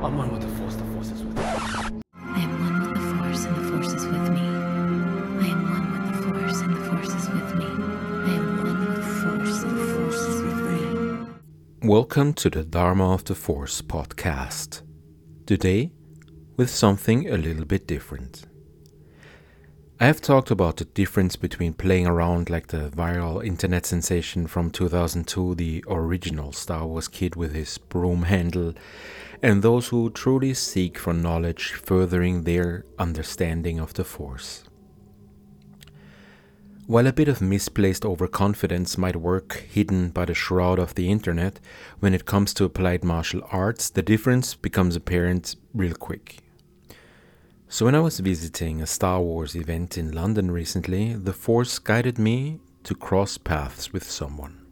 I'm one with the Force, the Force is with me. I am one with the Force, and the Force is with me. I am one with the Force, and the Force is with me. I am one with the Force, and the Force is with me. Welcome to the Dharma of the Force podcast. Today, with something a little bit different. I have talked about the difference between playing around like the viral internet sensation from 2002, the original Star Wars kid with his broom handle, and those who truly seek for knowledge, furthering their understanding of the Force. While a bit of misplaced overconfidence might work hidden by the shroud of the internet, when it comes to applied martial arts, the difference becomes apparent real quick. So, when I was visiting a Star Wars event in London recently, the Force guided me to cross paths with someone.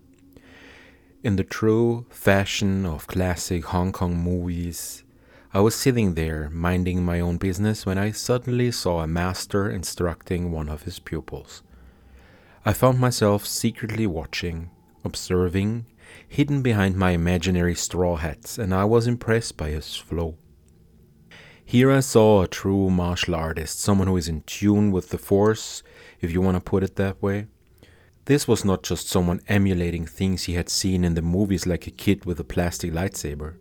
In the true fashion of classic Hong Kong movies, I was sitting there minding my own business when I suddenly saw a master instructing one of his pupils. I found myself secretly watching, observing, hidden behind my imaginary straw hats, and I was impressed by his flow. Here I saw a true martial artist, someone who is in tune with the force, if you want to put it that way. This was not just someone emulating things he had seen in the movies like a kid with a plastic lightsaber.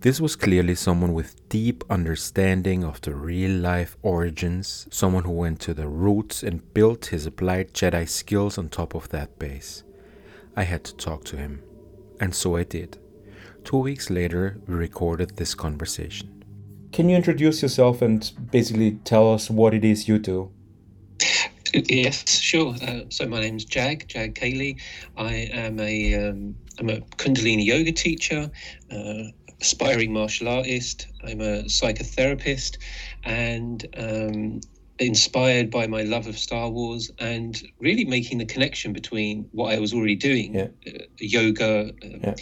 This was clearly someone with deep understanding of the real life origins, someone who went to the roots and built his applied Jedi skills on top of that base. I had to talk to him, and so I did. Two weeks later, we recorded this conversation. Can you introduce yourself and basically tell us what it is you do? Yes, sure. Uh, so my name's Jag, Jag Cayley. I am a um, I'm a Kundalini yoga teacher, uh, aspiring martial artist. I'm a psychotherapist, and um, inspired by my love of Star Wars and really making the connection between what I was already doing, Yeah. uh, yoga, uh, Yeah.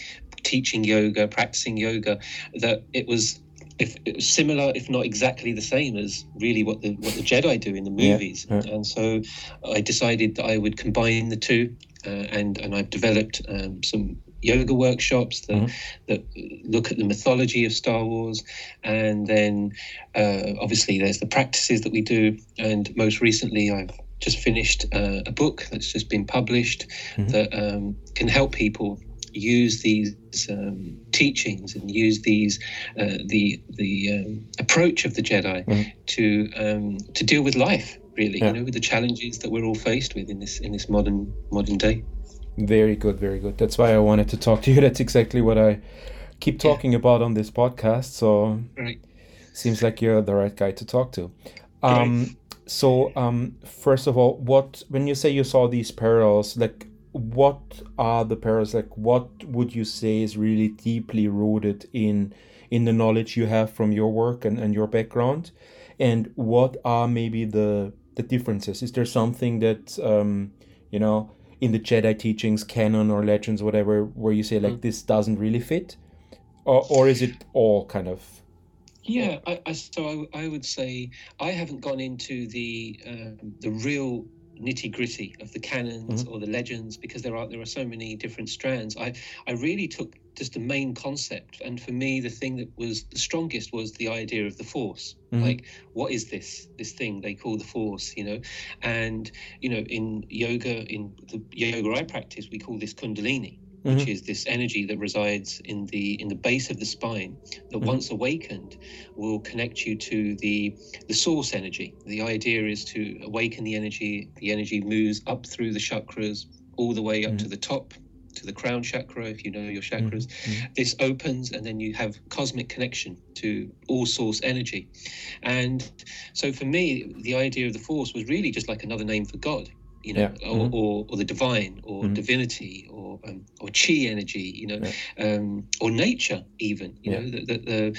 teaching yoga, practicing yoga, that it was if similar, if not exactly the same as really what the what the Jedi do in the movies. yeah. And so I decided that I would combine the two, uh, and and I've developed um, some yoga workshops that Mhm. that look at the mythology of Star Wars, and then uh, obviously there's the practices that we do, and most recently I've just finished uh, a book that's just been published Mhm. that um, can help people use these um, teachings and use these uh, the the um, approach of the Jedi Mhm. to um, to deal with life really Yeah. you know with the challenges that we're all faced with in this in this modern modern day Very good, very good. That's why I wanted to talk to you. That's exactly what I keep Yeah. talking about on this podcast. So right seems like you're the right guy to talk to. Um, so um, first of all, what when you say you saw these parallels, like what are the parallels? Like what would you say is really deeply rooted in in the knowledge you have from your work and, and your background? And what are maybe the the differences? Is there something that um, you know in the Jedi teachings, canon or legends, whatever, where you say like this doesn't really fit, or or is it all kind of Yeah, I, I, so I, I would say I haven't gone into the um, the real nitty gritty of the canons or the legends because there are there are so many different strands. I I really took just the main concept, and for me, the thing that was the strongest was the idea of the force. Mhm. Like, what is this this thing they call the force? You know, and you know, in yoga, in the yoga I practice, we call this kundalini which mm-hmm. is this energy that resides in the in the base of the spine that Mhm. once awakened will connect you to the the source energy. The idea is to awaken the energy. The energy moves up through the chakras all the way up to mm-hmm. the top to the crown chakra if you know your mm-hmm. chakras. This opens and then you have cosmic connection to all source energy. And so for me the idea of the force was really just like another name for god you know Yeah. or, Mhm. or, or the divine or Mhm. divinity or um, or chi energy you know Yeah. um, or nature even you Yeah. know the, the, the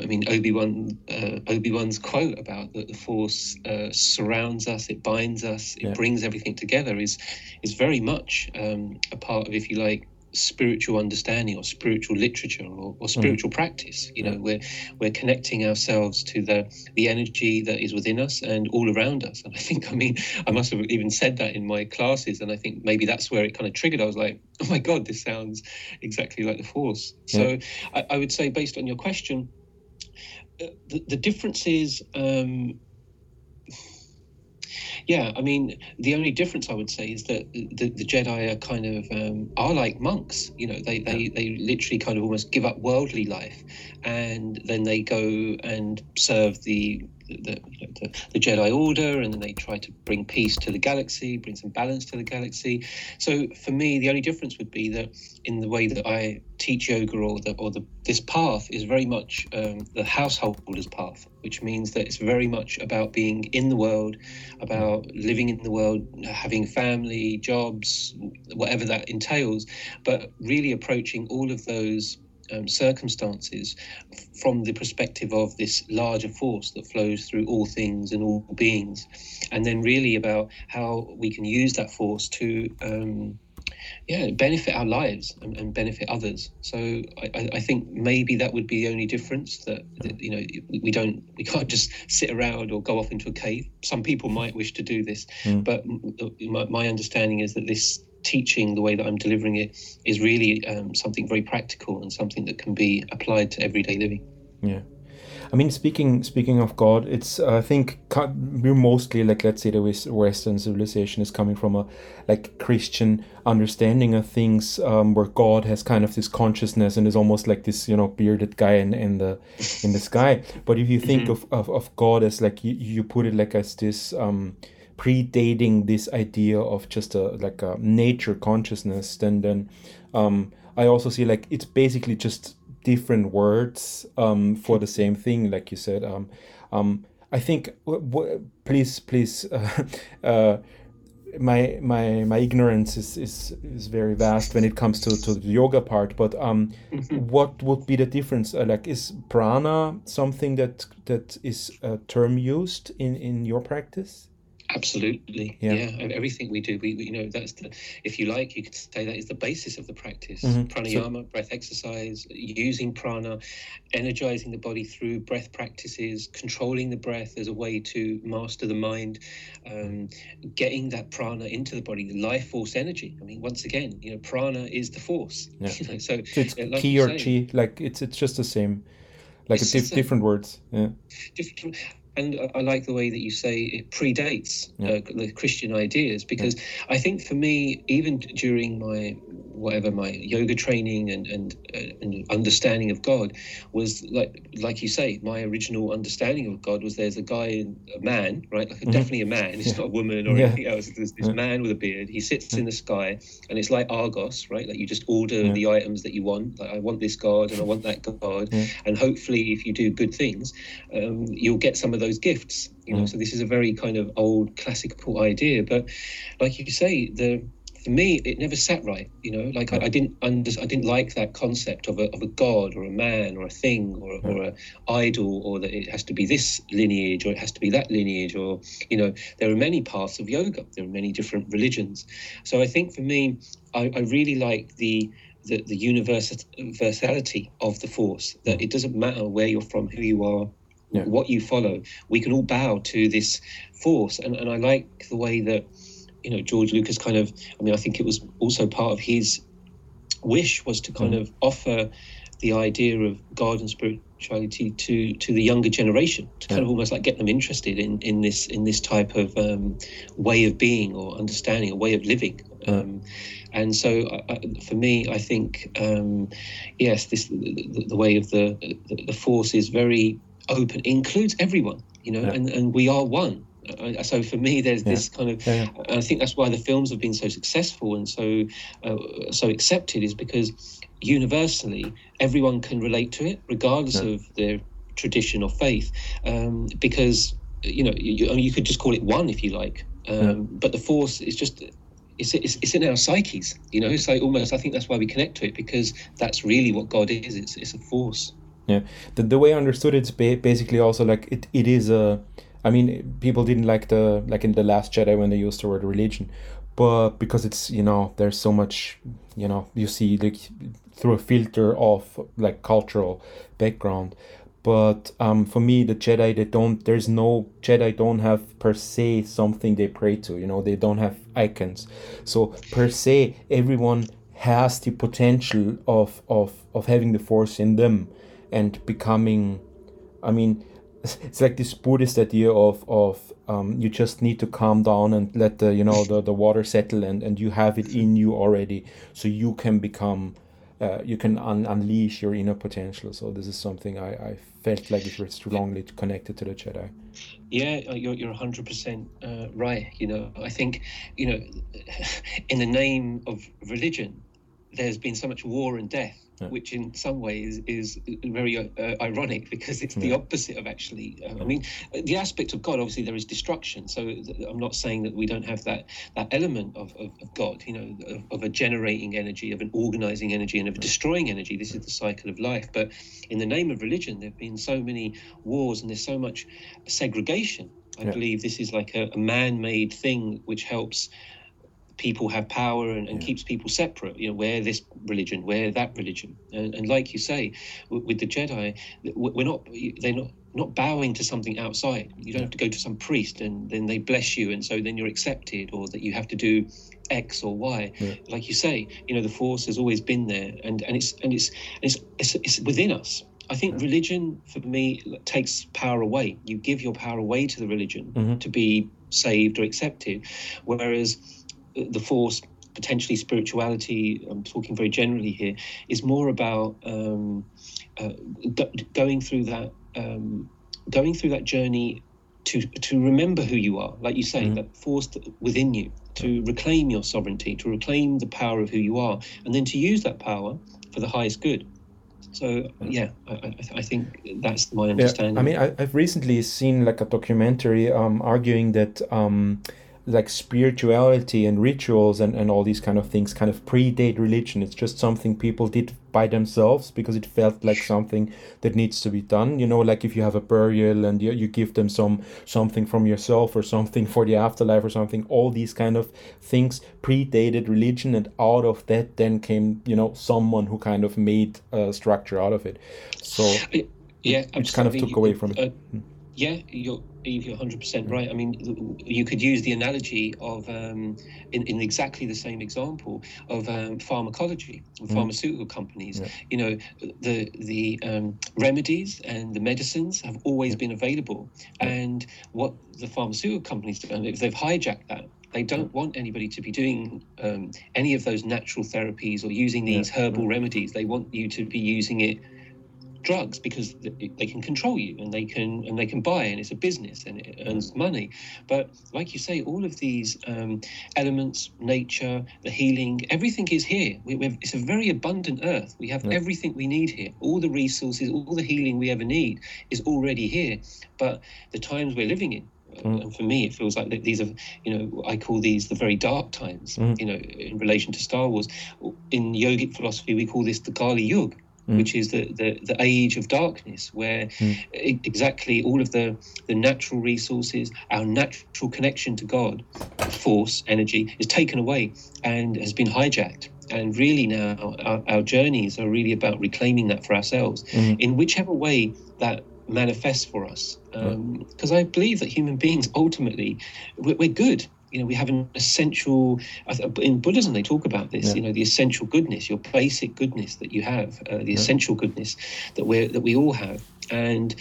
I mean, Obi Wan uh, Obi Wan's quote about that the Force uh, surrounds us, it binds us, it brings everything together is is very much um, a part of, if you like, spiritual understanding or spiritual literature or, or hmm. spiritual practice. You know, Yeah. we're we're connecting ourselves to the the energy that is within us and all around us. And I think, I mean, I must have even said that in my classes, and I think maybe that's where it kind of triggered. I was like, oh my god, this sounds exactly like the Force. So I, I would say, based on your question, uh, the, the difference is um, yeah i mean the only difference i would say is that the, the jedi are kind of um, are like monks you know they, they they literally kind of almost give up worldly life and then they go and serve the the, you know, the, the, Jedi Order, and then they try to bring peace to the galaxy, bring some balance to the galaxy. So for me, the only difference would be that in the way that I teach yoga, or the or the this path is very much um, the householder's path, which means that it's very much about being in the world, about living in the world, having family, jobs, whatever that entails, but really approaching all of those um, circumstances from the perspective of this larger force that flows through all things and all beings, and then really about how we can use that force to. Um, yeah, benefit our lives and, and benefit others. So I, I, think maybe that would be the only difference that, that, you know we don't we can't just sit around or go off into a cave. Some people might wish to do this, mm. but my, my understanding is that this teaching, the way that I'm delivering it, is really um, something very practical and something that can be applied to everyday living. Yeah. I mean, speaking speaking of God, it's I think we're mostly like let's say the Western civilization is coming from a like Christian understanding of things, um, where God has kind of this consciousness and is almost like this you know bearded guy in, in the in the sky. But if you think mm-hmm. of, of, of God as like you, you put it like as this um, predating this idea of just a like a nature consciousness then then um, i also see like it's basically just different words um, for the same thing like you said um, um, i think w- w- please please uh, uh, my my my ignorance is, is is very vast when it comes to, to the yoga part but um mm-hmm. what would be the difference uh, like is prana something that that is a term used in in your practice Absolutely, yeah. yeah. Everything we do, we, you know, that's the, if you like, you could say that is the basis of the practice. Mm-hmm. Pranayama, so, breath exercise, using prana, energizing the body through breath practices, controlling the breath as a way to master the mind, um, getting that prana into the body, the life force energy. I mean, once again, you know, prana is the force. Yeah. You know, so, so, it's like ki or chi, like it's it's just the same like it's dif- different words yeah different and I like the way that you say it predates yeah. uh, the Christian ideas because yeah. I think for me, even during my whatever my yoga training and and, uh, and understanding of God was like like you say, my original understanding of God was there's a guy, a man, right? Like mm-hmm. definitely a man. It's yeah. not a woman or anything else. There's this man with a beard. He sits in the sky, and it's like Argos, right? Like you just order the items that you want. Like I want this God and I want that God, and hopefully, if you do good things, um, you'll get some of those gifts. You know, mm. so this is a very kind of old classical idea, but like you say, the for me, it never sat right. You know, like I, I, didn't under, I didn't like that concept of a, of a god or a man or a thing or, mm. or a idol or that it has to be this lineage or it has to be that lineage or you know there are many paths of yoga. There are many different religions. So I think for me, I, I really like the the, the universality of the force that mm. it doesn't matter where you're from, who you are, yeah. what you follow. We can all bow to this force, and, and I like the way that you know George Lucas kind of I mean I think it was also part of his wish was to kind mm. of offer the idea of God and spirituality to to the younger generation to kind of almost like get them interested in in this in this type of um, way of being or understanding a way of living um, and so uh, for me I think um, yes this the, the, way of the, the, the force is very open includes everyone you know yeah. and and we are one. So for me there's yeah. this kind of yeah. i think that's why the films have been so successful and so uh, so accepted is because universally everyone can relate to it regardless of their tradition or faith. Um, because you know you, you, could just call it one if you like. Um, but the force is just it's, it's, it's, in our psyches you know? So almost i think that's why we connect to it because that's really what god is. It's, it's a force yeah the, the way i understood it's basically also like it, it is a I mean, people didn't like the like in the Last Jedi when they used the word religion, but because it's you know there's so much you know you see like through a filter of like cultural background. But um, for me, the Jedi they don't. There's no Jedi don't have per se something they pray to. You know they don't have icons. So per se, everyone has the potential of of of having the Force in them and becoming I mean, it's like this Buddhist idea of of um, you just need to calm down and let the you know the, the water settle and and you have it in you already, so you can become. Uh, you can un- unleash your inner potential. So this is something I, I felt like it was strongly connected to the Jedi. Yeah, uh, you're you're 100% uh, right. You know, I think you know, in the name of religion, there's been so much war and death Yeah. which in some ways is very uh, ironic because it's the Yeah. opposite of actually. Uh, I mean, the aspect of God, obviously, there is destruction. So I'm not saying that we don't have that that element of, of, of God, you know, of, of a generating energy, of an organizing energy, and of a destroying energy. This is the cycle of life. But in the name of religion, there have been so many wars and there's so much segregation. I Yeah. believe this is like a, a man-made thing which helps people have power and, and Yeah. keeps people separate. You know, wear this religion, wear that religion, and, and like you say, with, with the Jedi, we're not they're not not bowing to something outside. You don't have to go to some priest and then they bless you, and so then you're accepted, or that you have to do X or Y. Yeah. Like you say, you know, the Force has always been there, and and it's and it's it's it's, it's within us. I think religion, for me, takes power away. You give your power away to the religion Mhm. to be saved or accepted, whereas the force potentially spirituality i'm talking very generally here is more about um, uh, go- going through that um, going through that journey to to remember who you are. Like you say Mhm. that force within you to reclaim your sovereignty to reclaim the power of who you are and then to use that power for the highest good. So yeah i, I, think that's my understanding. Yeah, I mean, I, I've recently seen like a documentary um, arguing that um, like spirituality and rituals and, and all these kind of things kind of predate religion. It's just something people did by themselves because it felt like something that needs to be done. You know, like if you have a burial and you, you give them some something from yourself or something for the afterlife or something. All these kind of things predated religion, and out of that then came you know someone who kind of made a structure out of it. So yeah which kind of took away from it. Uh, yeah, you're Eve, you're 100% right. I mean, you could use the analogy of, um, in, in exactly the same example, of um, pharmacology, Mm. pharmaceutical companies. Yeah. You know, the the um, remedies and the medicines have always been available. And what the pharmaceutical companies do, if they've hijacked that, they don't want anybody to be doing um, any of those natural therapies or using Yeah. these herbal remedies. They want you to be using it drugs because they can control you and they can and they can buy and it's a business and it earns money. But like you say all of these um, elements nature the healing everything is here. We, we've, it's a very abundant earth. We have Yeah. everything we need here. All the resources all the healing we ever need is already here. But the times we're living in uh, Mm. and for me it feels like these are you know i call these the very dark times Mm. you know in relation to star wars. In yogic philosophy we call this the kali yuga Mm. which is the, the, the age of darkness, where Mm. exactly all of the, the natural resources, our natural connection to God, force, energy, is taken away and has been hijacked. And really now, our, our journeys are really about reclaiming that for ourselves Mhm. in whichever way that manifests for us. Because I believe that human beings ultimately, we're, we're good. You know, we have an essential. In Buddhism, they talk about this. Yeah. You know, the essential goodness, your basic goodness that you have, uh, the essential goodness that we that we all have. And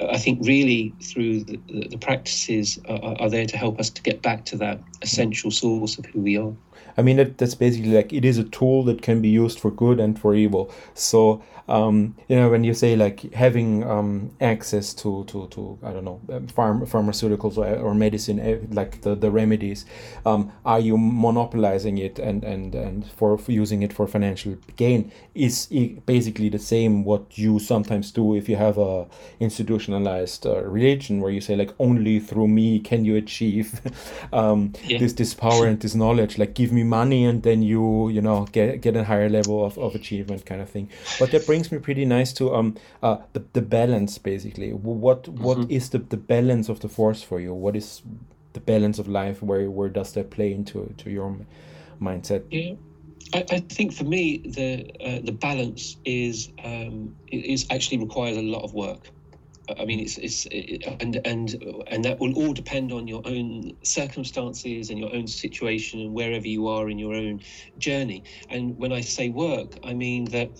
uh, I think really through the, the, the practices are- are there to help us to get back to that essential source of who we are. I mean, that, that's basically like it is a tool that can be used for good and for evil. So, um, you know, when you say like having um, access to, to, to I don't know, um, farm, pharmaceuticals or, or medicine, eh, like the, the remedies, um, are you monopolizing it and, and, and for, for using it for financial gain? Is basically the same what you sometimes do if you have a institutionalized uh, religion where you say like only through me can you achieve um, Yeah. this this power and this knowledge like give me money and then you you know get get a higher level of, of achievement kind of thing. But that brings me pretty nice to um uh the, the balance basically. What what is the, the balance of the force for you? What is the balance of life? Where where does that play into to your mindset? Yeah, I, I think for me the uh, the balance is um, is actually requires a lot of work. I mean, it's it's it, and and and that will all depend on your own circumstances and your own situation and wherever you are in your own journey. And when I say work, I mean that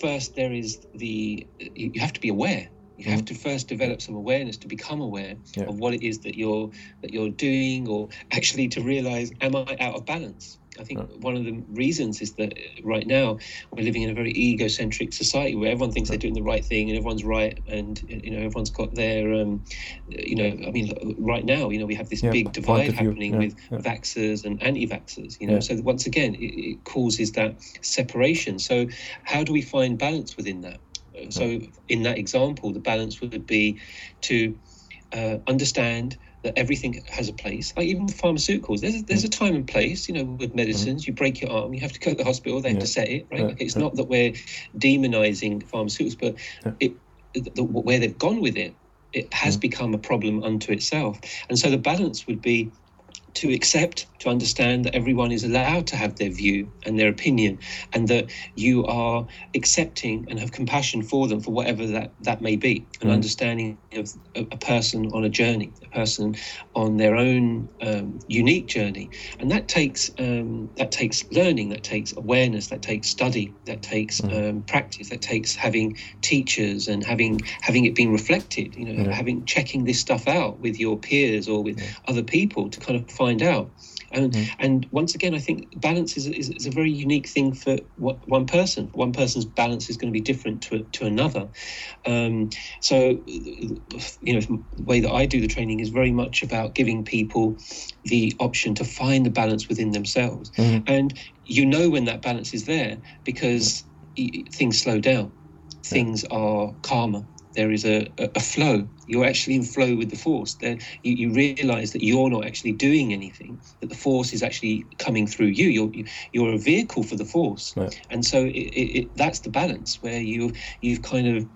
first there is the you have to be aware. You have mm. to first develop some awareness to become aware Yeah. of what it is that you're that you're doing, or actually to realize, am I out of balance? I think one of the reasons is that right now we're living in a very egocentric society where everyone thinks they're doing the right thing and everyone's right, and you know everyone's got their, um, you know, I mean, right now, you know, we have this Yeah, big divide happening yeah, with yeah. vaxxers and anti-vaxxers. You know, Yeah. so once again, it, it causes that separation. So how do we find balance within that? Uh, So in that example, the balance would be to uh, understand that everything has a place. Like even pharmaceuticals, there's a, there's a time and place. You know, with medicines, you break your arm, you have to go to the hospital. They have Yeah. to set it right. Like, it's not that we're demonizing pharmaceuticals, but it the, the, where they've gone with it, it has mm. become a problem unto itself. And so the balance would be to accept, to understand that everyone is allowed to have their view and their opinion, and that you are accepting and have compassion for them for whatever that, that may be, an Mhm. understanding of a, a person on a journey, a person on their own um, unique journey, and that takes um, that takes learning, that takes awareness, that takes study, that takes um, practice, that takes having teachers and having having it being reflected, you know, Yeah. having checking this stuff out with your peers or with other people to kind of find out. And, and once again, I think balance is, is, is a very unique thing for what, one person. One person's balance is going to be different to, to another. Um, so, you know, the way that I do the training is very much about giving people the option to find the balance within themselves. Mhm. And you know when that balance is there because y- things slow down, things are calmer. There is a, a, a flow. You're actually in flow with the force. There, you, you realize that you're not actually doing anything. That the force is actually coming through you. You're you- you're a vehicle for the force, Right. and so it, it, it, that's the balance where you you've kind of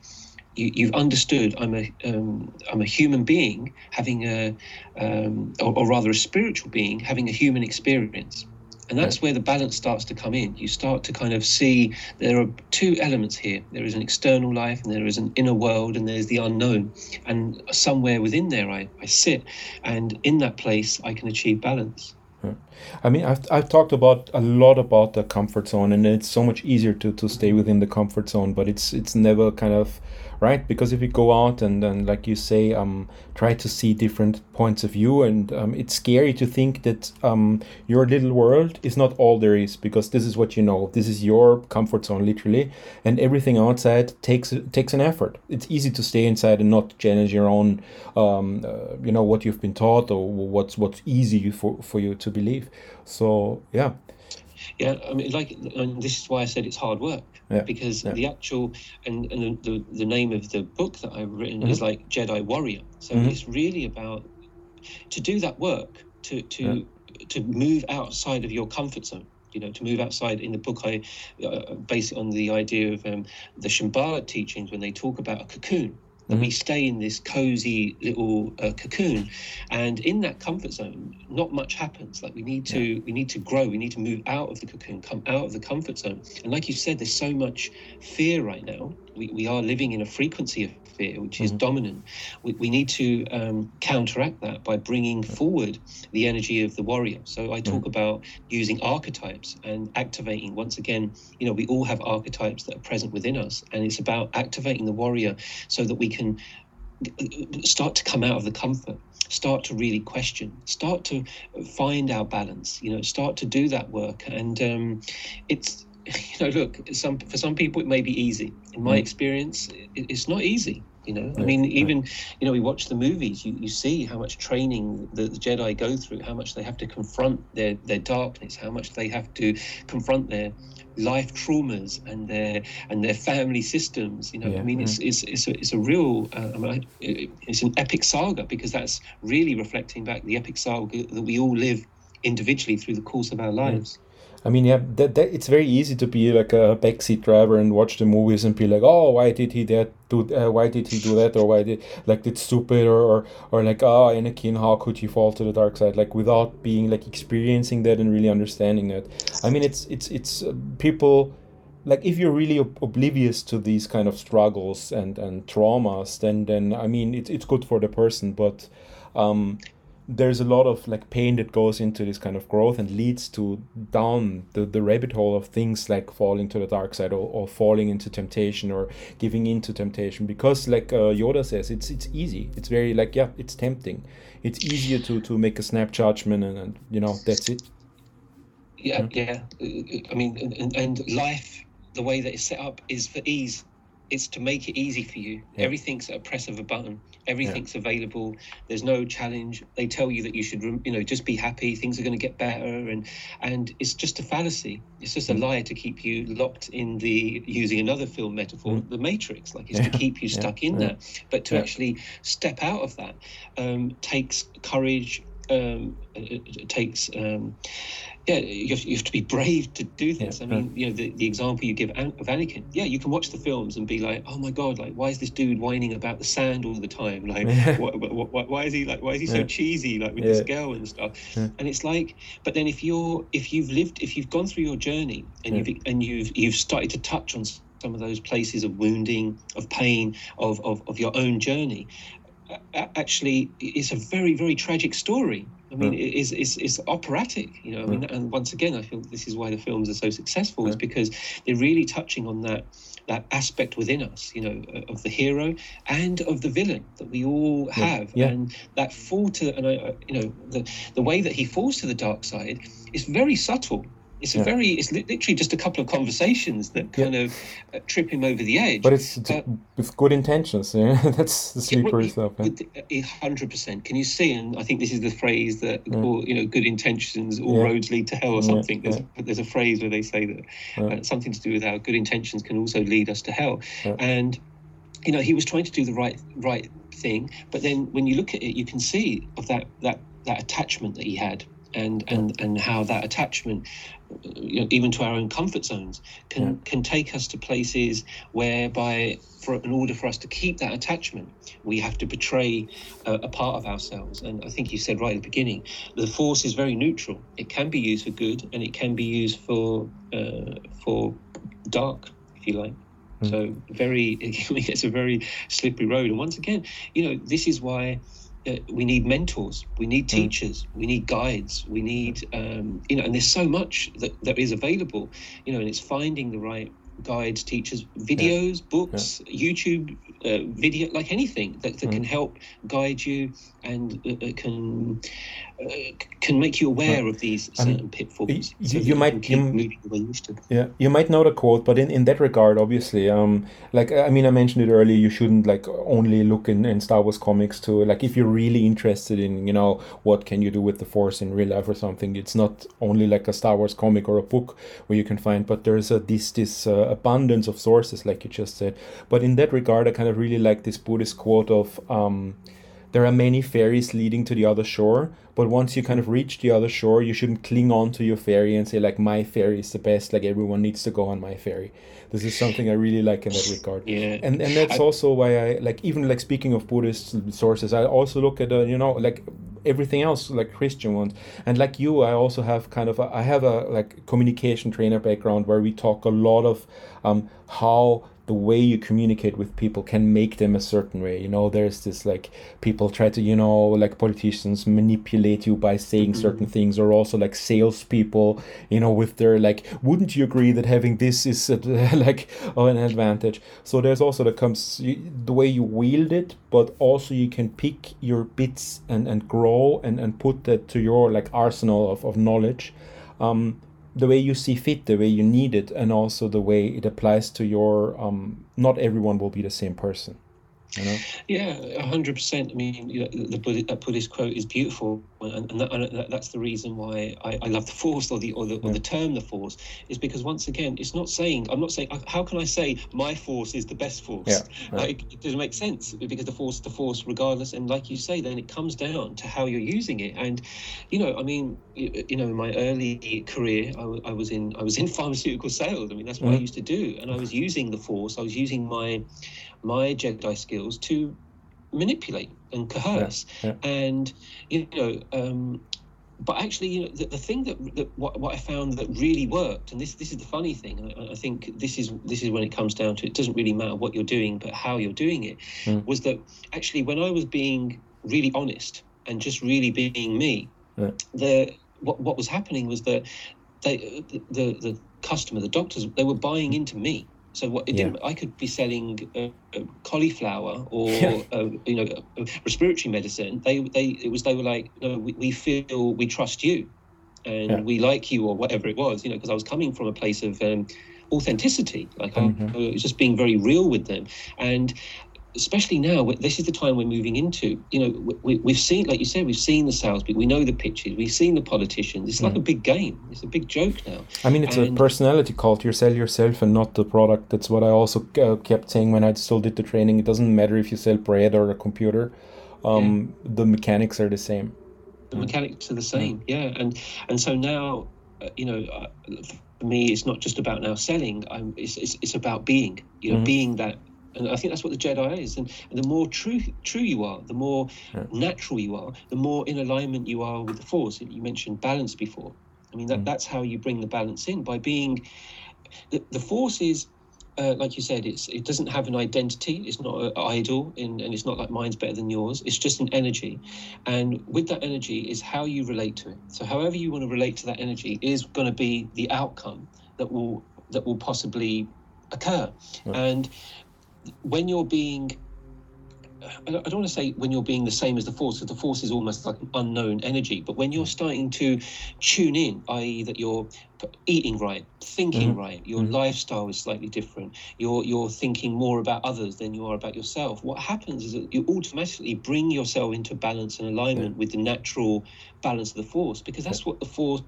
you, you've understood I'm a um, I'm a human being having a um, or, or rather a spiritual being having a human experience. And that's where the balance starts to come in. You start to kind of see there are two elements here. There is an external life and there is an inner world and there's the unknown. And somewhere within there I, I sit and in that place I can achieve balance. I mean, I've, I've talked about a lot about the comfort zone, and it's so much easier to, to stay within the comfort zone, but it's it's never kind of right? Because if you go out and then, like you say, um, try to see different points of view, and um, it's scary to think that um, your little world is not all there is because this is what you know, this is your comfort zone, literally, and everything outside takes takes an effort. It's easy to stay inside and not challenge your own, um, uh, you know, what you've been taught or what's what's easy for for you to believe. So yeah, Yeah, I mean, like, and this is why I said it's hard work Yeah, because yeah. the actual and and the, the name of the book that I've written is Mm-hmm. like Jedi Warrior. So Mhm. it's really about to do that work to to to move outside of your comfort zone. You know, to move outside. In the book, I uh, base it on the idea of um, the Shambhala teachings when they talk about a cocoon. That we stay in this cozy little uh, cocoon, and in that comfort zone, not much happens. Like we need to, we need to grow. We need to move out of the cocoon, come out of the comfort zone. And like you said, there's so much fear right now. We, we are living in a frequency of fear, which is dominant. We, we need to um, counteract that by bringing forward the energy of the warrior. So I talk about using archetypes and activating. Once again, you know, we all have archetypes that are present within us, and it's about activating the warrior so that we can start to come out of the comfort start to really question start to find our balance you know start to do that work and um, it's you know look some for some people it may be easy in my experience it, it's not easy you know? I mean even you know we watch the movies you, you see how much training the, the jedi go through how much they have to confront their their darkness how much they have to confront their life traumas and their and their family systems you know? Yeah, i mean it's it's it's a, it's a real uh, I mean, it- it's an epic saga because that's really reflecting back the epic saga that we all live individually through the course of our lives I mean, yeah, that, that it's very easy to be like a backseat driver and watch the movies and be like, oh, why did he that do? Uh, why did he do that? Or why did like it's stupid? Or, or or like, oh, Anakin, how could he fall to the dark side? Like without being like experiencing that and really understanding that. I mean, it's it's it's uh, people. Like if you're really ob- oblivious to these kind of struggles and and traumas, then then I mean it's it's good for the person, but um, there's a lot of like pain that goes into this kind of growth and leads to down the, the rabbit hole of things like falling to the dark side or, or falling into temptation or giving into temptation. Because like uh, yoda says it's it's easy. It's very like yeah it's tempting. It's easier to to make a snap judgment and, and you know that's it. Yeah yeah. I mean and, and life the way that it's set up is for ease. It's to make it easy for you. Yeah. Everything's a press of a button. Everything's yeah. available. There's no challenge. They tell you that you should, you know, just be happy. Things are going to get better, and and it's just a fallacy. It's just a mm. lie to keep you locked in the using another film metaphor, mm. the Matrix. Like it's yeah. to keep you stuck in there. But to actually step out of that um, takes courage. Um, it, it takes um, yeah, you have, you have, to be brave to do this. Yeah, I mean, you know, the, the example you give of Anakin. Yeah, you can watch the films and be like, oh my god, like why is this dude whining about the sand all the time? Like, what, what, what, why is he like, why is he so cheesy, like with yeah. this girl and stuff? And it's like, but then if you're, if you've lived, if you've gone through your journey and you've and you've you've started to touch on some of those places of wounding, of pain, of of, of your own journey, actually, it's a very very tragic story I mean, yeah. it's, it's, it's operatic, you know. I mean, and once again, I feel this is why the films are so successful, yeah. is because they're really touching on that that aspect within us, you know, of the hero and of the villain that we all have, yeah. and that fall to, and I, you know, the the way that he falls to the dark side is very subtle. It's a yeah. very, it's literally just a couple of conversations that kind yeah. of uh, trip him over the edge. But it's uh, with good intentions. Yeah, that's the slippery stuff. Hundred percent. Can you see? And I think this is the phrase that, or, you know, good intentions, all roads lead to hell, or something. There's, there's a phrase where they say that uh, something to do with how good intentions can also lead us to hell. And you know, he was trying to do the right right thing, but then when you look at it, you can see of that that that attachment that he had and and and how that attachment you know, even to our own comfort zones can yeah. can take us to places whereby for in order for us to keep that attachment we have to betray a, a part of ourselves and i think you said right at the beginning the force is very neutral it can be used for good and it can be used for uh, for dark if you like mm. so very it's a very slippery road and once again you know this is why uh, we need mentors, we need hmm. teachers, mm. we need guides, we need, um, you know, and there's so much that, that is available, you know, and it's finding the right guides, teachers, videos, yeah. books, yeah. YouTube uh, video, like anything that, that mm. can help guide you and uh, uh can uh, can make you aware of these certain pitfalls. You, so you might you, yeah you might know the quote, but in, in that regard, obviously, um, like I mean, I mentioned it earlier. You shouldn't like only look in, in Star Wars comics to like if you're really interested in you know what can you do with the Force in real life or something. It's not only like a Star Wars comic or a book where you can find, but there's a this this uh, abundance of sources, like you just said. But in that regard, I kind of really like this Buddhist quote of. Um, there are many ferries leading to the other shore, but once you kind of reach the other shore, you shouldn't cling on to your ferry and say like my ferry is the best, like everyone needs to go on my ferry. This is something I really like in that regard. Yeah. And and that's I, also why I like even like speaking of Buddhist sources, I also look at uh, you know like everything else like Christian ones. And like you, I also have kind of a, I have a like communication trainer background where we talk a lot of um, how the way you communicate with people can make them a certain way. You know, there's this like people try to, you know, like politicians manipulate you by saying mm-hmm. certain things, or also like salespeople, you know, with their like, wouldn't you agree that having this is a, like oh, an advantage? So there's also that comes the way you wield it, but also you can pick your bits and and grow and and put that to your like arsenal of of knowledge. Um, the way you see fit, the way you need it, and also the way it applies to your. Um, not everyone will be the same person. You know? Yeah, hundred percent. I mean, you know, the Buddhist, that Buddhist quote is beautiful, and, and, that, and, that's the reason why I, I love the Force or the or the, yeah. or the term the Force is because once again, it's not saying I'm not saying how can I say my Force is the best Force? Yeah, like it doesn't make sense because the Force, the Force, regardless, and like you say, then it comes down to how you're using it. And you know, I mean, you, you know, in my early career, I, I, was in I was in pharmaceutical sales. I mean, that's what mm. I used to do, and I was using the Force. I was using my my Jedi skills to manipulate and coerce. Yeah, yeah. And you know, um, but actually, you know, the, the thing that, that what, what I found that really worked, and this this is the funny thing. I, I, think this is this is when it comes down to it doesn't really matter what you're doing, but how you're doing it. Mm. Was that actually when I was being really honest and just really being me, Yeah. the what what was happening was that they the the, the customer, the doctors, they were buying into me. So what it Yeah. didn't, I could be selling uh, uh, cauliflower or Yeah. uh, you know uh, respiratory medicine. They they it was they were like no we, we feel we trust you, and Yeah. we like you or whatever it was. You know because I was coming from a place of um, authenticity, like I, Mhm. I was just being very real with them, and especially now this is the time we're moving into you know we, we've seen like you said we've seen the salespeople we know the pitches we've seen the politicians it's like a big game it's a big joke now I mean, it's a personality cult. You sell yourself and not the product. That's what I also uh, kept saying when I still did the training. It doesn't matter if you sell bread or a computer. Um, The mechanics are the same. the mechanics are the same yeah and and so now uh, you know uh, for me it's not just about now selling i'm it's, it's, it's about being you know Mhm. being that and I think that's what the Jedi is, and, and the more true true you are, the more Yeah. natural you are, the more in alignment you are with the Force. You mentioned balance before. I mean, that, Mm. that's how you bring the balance in by being. The, the Force is, uh, like you said, it's it doesn't have an identity. It's not an idol, in, and it's not like mine's better than yours. It's just an energy, and with that energy is how you relate to it. So, however you want to relate to that energy is going to be the outcome that will that will possibly occur, and when you're being I don't, want to say when you're being the same as the force, because the force is almost like an unknown energy. But when you're starting to tune in, i.e., that you're eating right, thinking Mhm. right, your Mhm. lifestyle is slightly different, you're you're thinking more about others than you are about yourself. What happens is that you automatically bring yourself into balance and alignment with the natural balance of the force, because that's what the force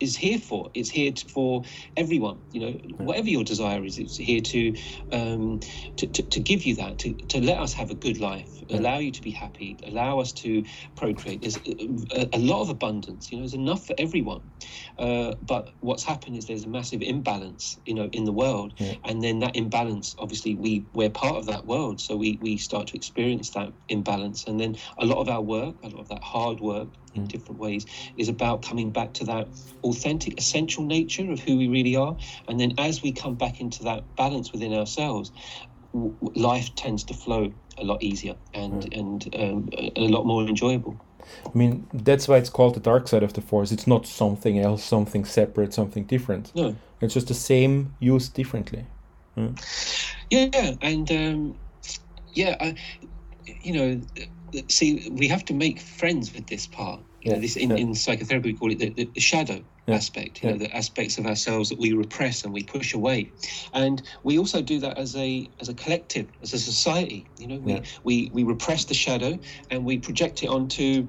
is here for. It's here to, for everyone. You know, whatever your desire is, it's here to um, to, to, to give you that, to, to let us have a good life, allow you to be happy, allow us to procreate. There's a, a lot of abundance. You know, there's enough for everyone. Uh, but what's happened is there's a massive imbalance. You know, in the world, Yeah. and then that imbalance. Obviously, we we're part of that world, so we we start to experience that imbalance, and then a lot of our work, a lot of that hard work in different ways, is about coming back to that authentic, essential nature of who we really are. And then as we come back into that balance within ourselves, w- life tends to flow a lot easier and and um, a, lot more enjoyable. I mean, that's why it's called the dark side of the force. It's not something else, something separate, something different. No, It's just the same used differently. yeah, and um, yeah, I, you know, see, we have to make friends with this part. You know, Yeah, this in, in psychotherapy we call it the, the, the shadow aspect. You know, the aspects of ourselves that we repress and we push away, and we also do that as a as a collective, as a society. You know, we we, we repress the shadow and we project it onto,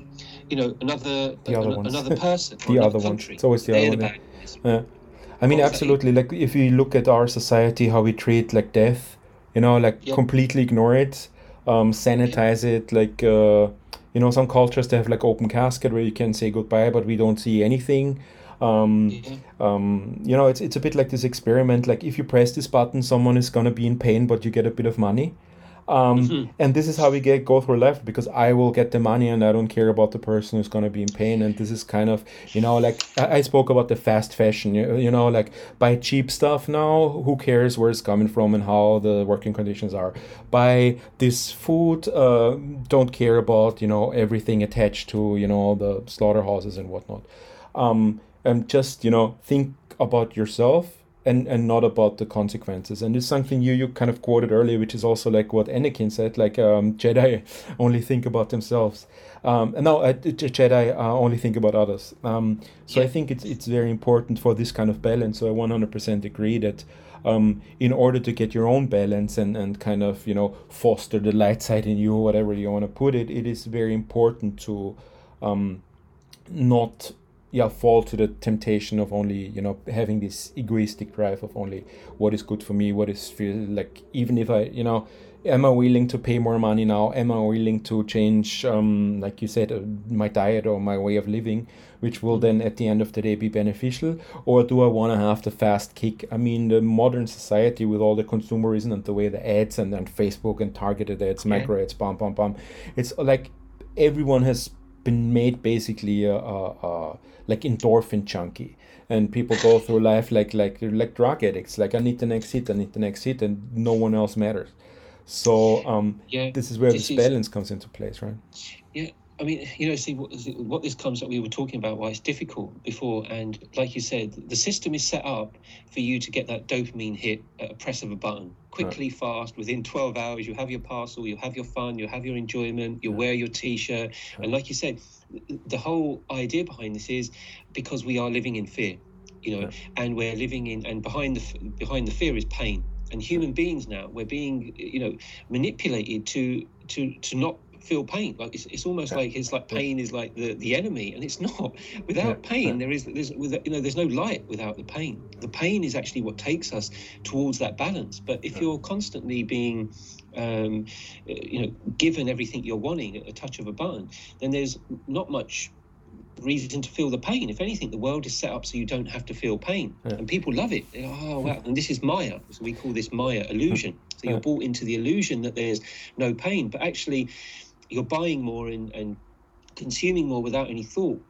you know, another The other an- another person, The other one. It's always the They're other the one. Yeah. I mean, What was that? absolutely. Like, if you look at our society, how we treat like death, you know, like Yeah. completely ignore it, um, sanitize it. Like, uh, you know, some cultures they have like open casket where you can say goodbye, but we don't see anything. Um, um, you know, it's it's a bit like this experiment. Like, if you press this button, someone is gonna be in pain, but you get a bit of money. Um, Mhm. And this is how we get go through life because I will get the money and I don't care about the person who's gonna be in pain. And this is kind of, you know, like I, I spoke about the fast fashion. You, you know, like buy cheap stuff now. Who cares where it's coming from and how the working conditions are? Buy this food. Uh, don't care about you know everything attached to you know the slaughterhouses and whatnot. Um, and just you know think about yourself and and not about the consequences. And it's something you you kind of quoted earlier which is also like what Anakin said like um, Jedi only think about themselves. Um, and no uh, Jedi uh, only think about others. Um, so I think it's it's very important for this kind of balance. So I 100% agree that um, in order to get your own balance and, and kind of you know foster the light side in you whatever you want to put it it is very important to um, not yeah fall to the temptation of only you know having this egoistic drive of only what is good for me what is feel like even if i you know am i willing to pay more money now? Am i willing to change um like you said uh, my diet or my way of living which will then at the end of the day be beneficial? Or do i want to have the fast kick? I mean the modern society with all the consumerism and the way the ads and, and facebook and targeted ads Yeah. micro ads bam bam bam it's like everyone has been made basically a, a, a like endorphin junkie and people go through life like like like drug addicts like i need the next hit i need the next hit and no one else matters so um Yeah. this is where This this balance comes into place right I mean, you know, see what, what this comes up. We were talking about why it's difficult before, and like you said, the system is set up for you to get that dopamine hit at a press of a button, quickly, fast. Within 12 hours, you have your parcel, you have your fun, you have your enjoyment, you wear your T-shirt, and like you said, the whole idea behind this is because we are living in fear, you know, and we're living in, and behind the behind the fear is pain. And human beings now, we're being, you know, manipulated to to to not feel pain. Like it's, it's almost like it's like pain is like the the enemy and it's not. Without Yeah, pain yeah. there is there's you know there's no light without the pain. The pain is actually what takes us towards that balance. But if you're constantly being um, you know given everything you're wanting at a touch of a button then there's not much reason to feel the pain. If anything the world is set up so you don't have to feel pain. Yeah. and people love it. They're, oh wow and this is maya. So we call this maya illusion. So you're bought into the illusion that there's no pain. But actually you're buying more and, and consuming more without any thought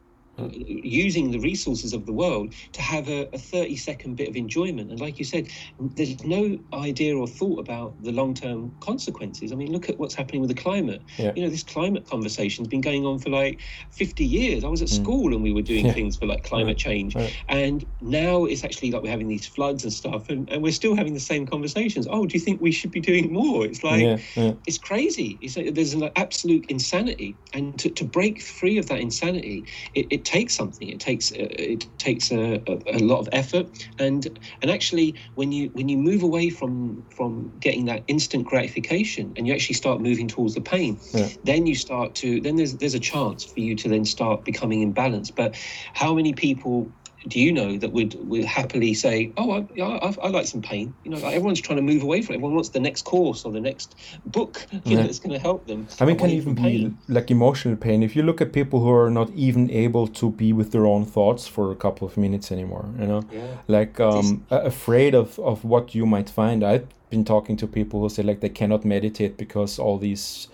using the resources of the world to have a, a 30 second bit of enjoyment and like you said there's no idea or thought about the long-term consequences i mean look at what's happening with the climate Yeah. you know this climate conversation has been going on for like 50 years i was at school and we were doing Mm. Yeah. things for like climate change Right. and now it's actually like we're having these floods and stuff and, and we're still having the same conversations oh do you think we should be doing more it's like yeah. it's crazy. It's like there's an absolute insanity, and to, to break free of that insanity, it, it takes something. It takes uh, it takes a, a, a lot of effort, and and actually, when you when you move away from from getting that instant gratification, and you actually start moving towards the pain, Yeah. then you start to then there's there's a chance for you to then start becoming imbalanced. But how many people? Do you know that would would happily say, "Oh, I, I, I- like some pain." You know, like everyone's trying to move away from it. Everyone wants the next course or the next book you know, that's going to help them. I mean, can even from be like emotional pain. If you look at people who are not even able to be with their own thoughts for a couple of minutes anymore, you know, Yeah. like um, afraid of, of what you might find. I've been talking to people who say like they cannot meditate because all these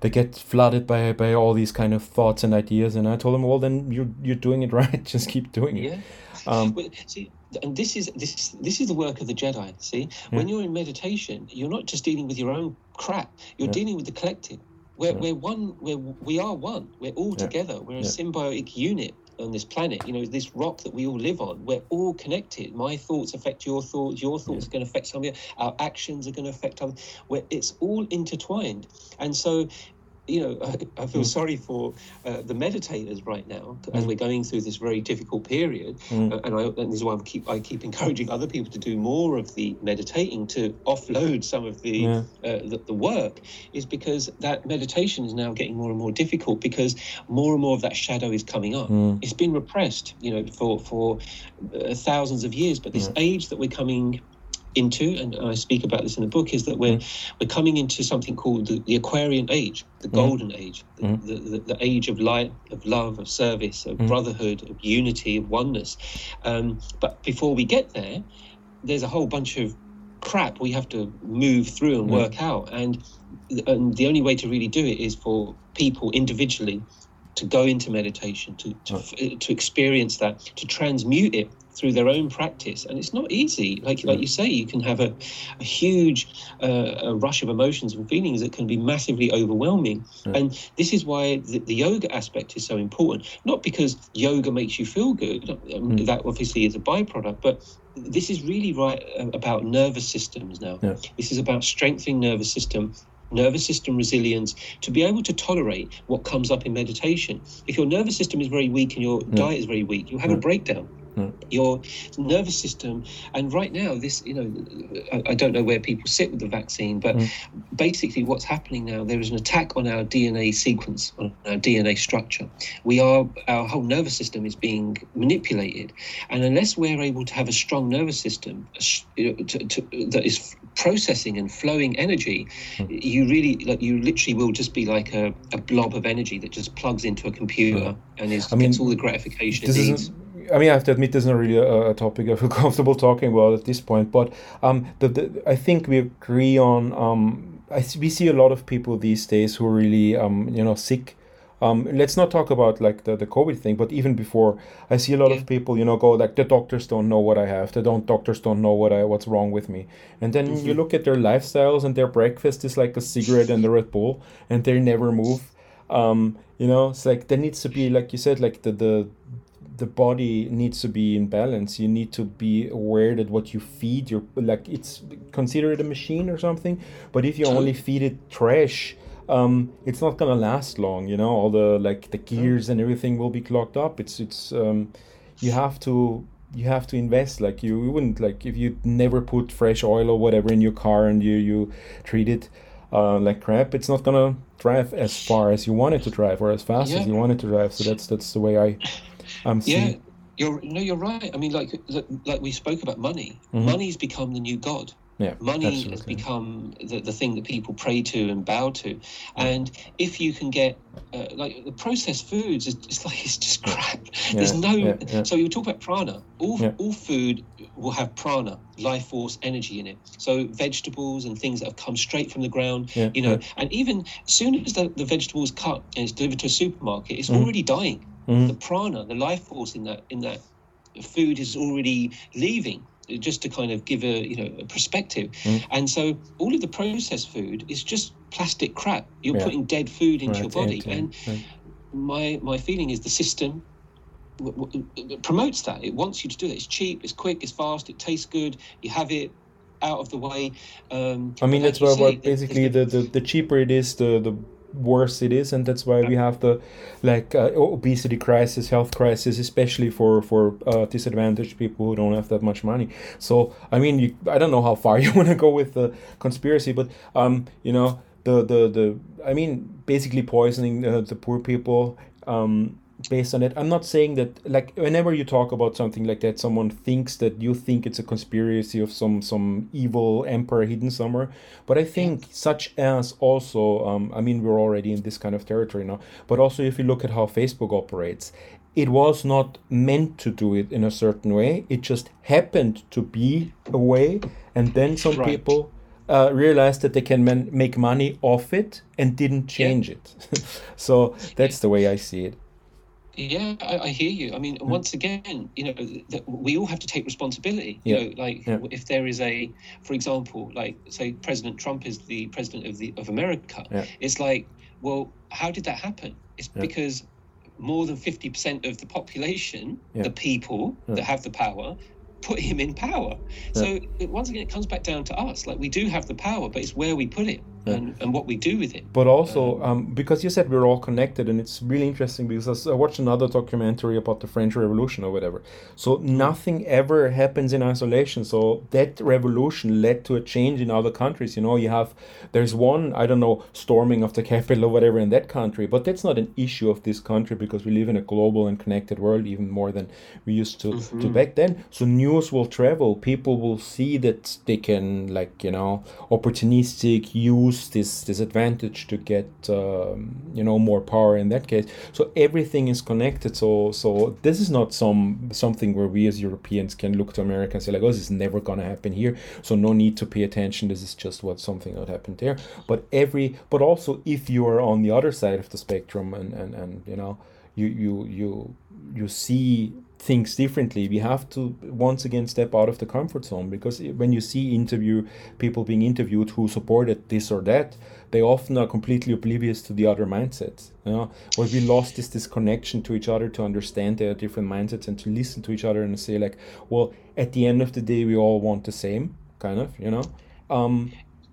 they get flooded by by all these kind of thoughts and ideas. And I told them, well, then you're you're doing it right. Just keep doing it. Yeah. Um, Well, see, and this is this this is the work of the Jedi. See, when you're in meditation, you're not just dealing with your own crap. You're dealing with the collective. We're, we're one. We're we are one. We're all together. We're a symbiotic unit on this planet. You know, this rock that we all live on. We're all connected. My thoughts affect your thoughts. Your thoughts are going to affect some of you. Our actions are going to affect others. Where it's all intertwined. And so you know, I, I feel sorry for uh, the meditators right now as we're going through this very difficult period, uh, and, I, and this is why I keep I keep encouraging other people to do more of the meditating to offload some of the Yeah. uh, the, the work, is because that meditation is now getting more and more difficult because more and more of that shadow is coming up. It's been repressed, you know, for for uh, thousands of years, but this age that we're coming into, and I speak about this in the book, is that we're mm. we're coming into something called the, the Aquarian age, the mm. golden age, the, mm. the, the, the age of light, of love, of service, of brotherhood, of unity, of oneness. Um, but before we get there, there's a whole bunch of crap we have to move through and work out, and and the only way to really do it is for people individually to go into meditation, to to, to experience that, to transmute it through their own practice, and it's not easy. Like like you say, you can have a, a huge uh, a rush of emotions and feelings that can be massively overwhelming. And this is why the, the yoga aspect is so important. Not because yoga makes you feel good, um, that obviously is a byproduct, but this is really right uh, about nervous systems now. Yeah. This is about strengthening nervous system nervous system resilience to be able to tolerate what comes up in meditation if your nervous system is very weak and your diet is very weak you'll have a breakdown Mm. your nervous system. And right now this you know I, I don't know where people sit with the vaccine but mm. basically what's happening now there is an attack on our dna sequence on our dna structure. We are our whole nervous system is being manipulated. And unless we're able to have a strong nervous system you know, to, to, that is processing and flowing energy mm. you really like you literally will just be like a, a blob of energy that just plugs into a computer and is I mean, gets all the gratification it needs I mean, I have to admit, this is not really a, a topic I feel comfortable talking about at this point. But um, the, the, I think we agree on. Um, I we see a lot of people these days who are really, um, you know, sick. Um, let's not talk about like the, the COVID thing, but even before, I see a lot Yeah. of people, you know, go like the doctors don't know what I have. The don't doctors don't know what I what's wrong with me. And then you look at their lifestyles, and their breakfast is like a cigarette and a Red Bull, and they never move. um, you know, it's like there needs to be, like you said, like the the the body needs to be in balance. You need to be aware that what you feed, you're like it's considered a machine or something. But if you only feed it trash, um, it's not gonna last long. You know, all the like the gears and everything will be clogged up. It's it's um, you have to you have to invest like you, you wouldn't like if you never put fresh oil or whatever in your car and you you treat it uh, like crap it's not gonna drive as far as you want it to drive or as fast Yeah. as you want it to drive so that's that's the way i um see Yeah, you're no, you're right. I mean, like like we spoke about money. Mm-hmm. Money's become the new god. Yeah Money has become the, the thing that people pray to and bow to. And if you can get uh, like the processed foods, it's, it's like it's just crap. There's no. yeah, yeah. So you talk about prana. All Yeah. all food will have prana, life force, energy in it. So vegetables and things that have come straight from the ground. Yeah, you know, yeah. and even as soon as the, the vegetables cut and it's delivered to a supermarket, it's Mm-hmm. already dying. The prana, the life force in that in that food is already leaving just to kind of give a you know a perspective. Mm. and so all of the processed food is just plastic crap. You're Yeah. putting dead food into your body. yeah, and yeah. my my feeling is the system w- w- promotes that. It wants you to do that it's cheap it's quick it's fast it tastes good. You have it out of the way. Um I mean, that's like why, you why say, there's basically the, the, the cheaper it is, the, the worse it is, and that's why we have the like uh, obesity crisis, health crisis, especially for for uh, disadvantaged people who don't have that much money. So I mean, you, I don't know how far you want to go with the conspiracy, but um, you know, the the the I mean, basically poisoning uh, the poor people. Um, based on it i'm not saying that like whenever you talk about something like that someone thinks that you think it's a conspiracy of some some evil emperor hidden somewhere. But i think such as also um, i mean we're already in this kind of territory now. But also if you look at how facebook operates it was not meant to do it in a certain way. It just happened to be a way. And then some Right. people uh, realized that they can man- make money off it and didn't Yeah. change it. So that's the way i see it Yeah, I, I hear you. I mean, hmm. once again, you know, th- we all have to take responsibility. You Yeah. know, like Yeah. if there is a, for example, like say President Trump is the president of the of America, Yeah. it's like, well, how did that happen? It's because more than fifty percent of the population, the people that have the power, put him in power. So it, once again, it comes back down to us. Like we do have the power, but it's where we put it and, and what we do with it. but also um, because you said we're all connected and it's really interesting because i watched another documentary about the french revolution or whatever. So nothing ever happens in isolation. So that revolution led to a change in other countries. You know you have there's one i don't know storming of the capital or whatever in that country but that's not an issue of this country because we live in a global and connected world even more than we used to, to back then. So news will travel. People will see that they can like you know opportunistic use this this advantage to get um, you know more power in that case. So everything is connected. So so this is not some something where we as europeans can look to america and say like oh this is never to happen here. So no need to pay attention. This is just what something that happened there. But every but also if you are on the other side of the spectrum and and, and you know you you you you see things differently we have to once again step out of the comfort zone because when you see interview people being interviewed who supported this or that they often are completely oblivious to the other mindsets you know what we lost is this connection to each other to understand their different mindsets and to listen to each other and say like well at the end of the day we all want the same kind of you know um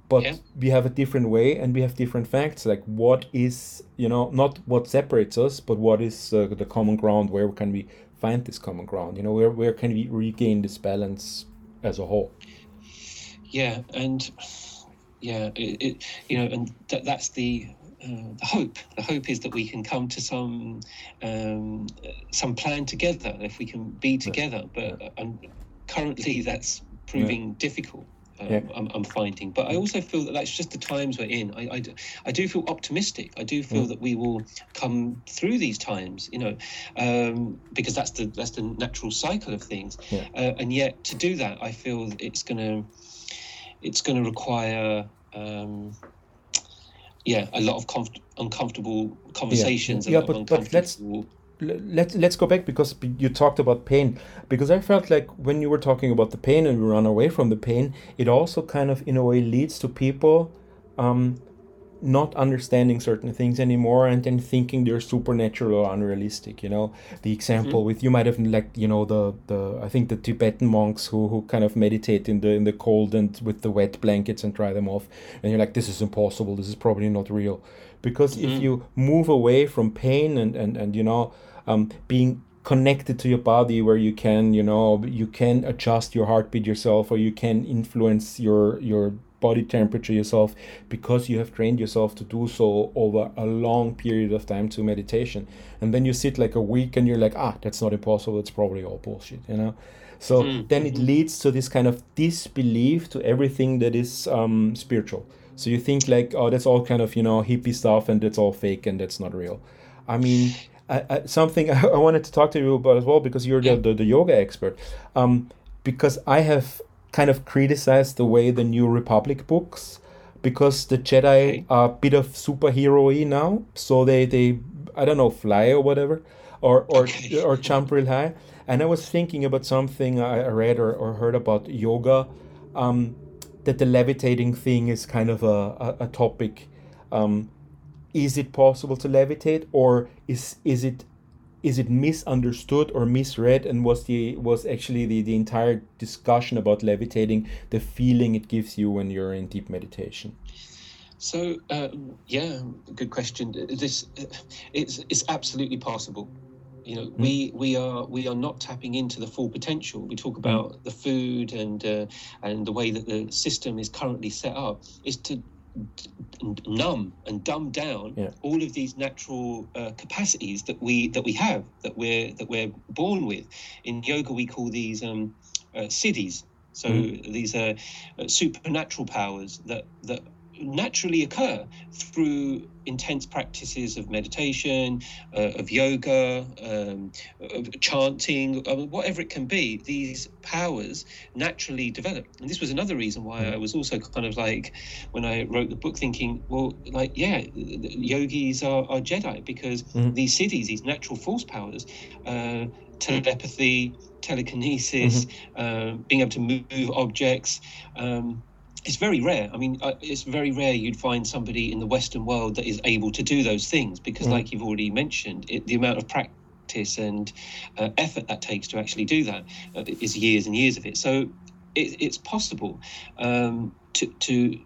but Yeah. we have a different way and we have different facts like what is you know not what separates us but what is uh, the common ground where can we find this common ground you know where, where can we regain this balance as a whole Yeah, and yeah, it, it you know, and that that's the uh, the hope. The hope is that we can come to some um, uh, some plan together. If we can be together, but uh, and currently that's proving difficult. Um, Yeah. I'm, I'm finding, but I also feel that that's just the times we're in. I, I, do- I do feel optimistic. I do feel that we will come through these times, you know, um, because that's the that's the natural cycle of things. Yeah. Uh, and yet, to do that, I feel it's going to it's going to require um, yeah a lot of comf- uncomfortable conversations Yeah, a lot of but- but let's- let's let's go back because you talked about pain. Because I felt like when you were talking about the pain and we run away from the pain, it also kind of in a way leads to people um, not understanding certain things anymore and then thinking they're supernatural or unrealistic you know? The example Mm-hmm. with you might have like you know the the i think the tibetan monks who who kind of meditate in the in the cold and with the wet blankets and dry them off. And you're like this is impossible. This is probably not real. Because if you move away from pain and and and you know um, being connected to your body where you can you know you can adjust your heartbeat yourself or you can influence your your body temperature yourself because you have trained yourself to do so over a long period of time to meditation. And then you sit like a week and you're like ah that's not impossible. It's probably all bullshit you know? So then it leads to this kind of disbelief to everything that is um, spiritual. So you think like oh that's all kind of you know hippie stuff and that's all fake and that's not real. I mean I, I, something I, I wanted to talk to you about as well because you're the, the, the yoga expert. Um, because i have kind of criticized the way the New Republic books because the Jedi are a bit of superhero-y now, so they they I don't know fly or whatever, or or Okay. or jump real high. And I was thinking about something I I read or, or heard about yoga, um, that the levitating thing is kind of a a, a topic. Um, is it possible to levitate, or is is it is it misunderstood or misread and was the was actually the, the entire discussion about levitating the feeling it gives you when you're in deep meditation So uh, yeah, good question. This it's it's absolutely possible. You know, we we are we are not tapping into the full potential. We talk about the food and uh, and the way that the system is currently set up is to numb and dumb down Yeah. all of these natural uh, capacities that we that we have that we're that we're born with. In yoga, we call these um, uh, siddhis. So these are uh, supernatural powers that that naturally occur through intense practices of meditation, uh, of yoga, um, of chanting, uh, whatever it can be. These powers naturally develop, and this was another reason why I was also kind of like, when I wrote the book, thinking, well, like, yeah, yogis are, are Jedi because these siddhis, these natural force powers, uh, telepathy, telekinesis, um, being able to move objects. Um, it's very rare. I mean, uh, it's very rare you'd find somebody in the Western world that is able to do those things because, like you've already mentioned, it, the amount of practice and uh, effort that takes to actually do that uh, is years and years of it. So it, it's possible um, to, to.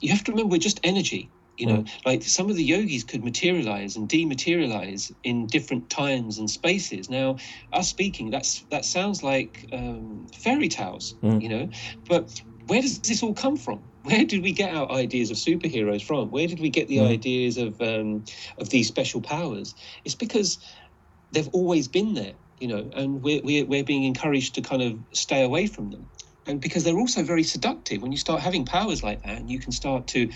You have to remember we're just energy. You know, like some of the yogis could materialize and dematerialize in different times and spaces. Now, us speaking, that's that sounds like um, fairy tales, you know, but where does this all come from? Where did we get our ideas of superheroes from? Where did we get the ideas of um, of these special powers? It's because they've always been there, you know, and we're, we're, we're being encouraged to kind of stay away from them. And because they're also very seductive. When you start having powers like that and you can start to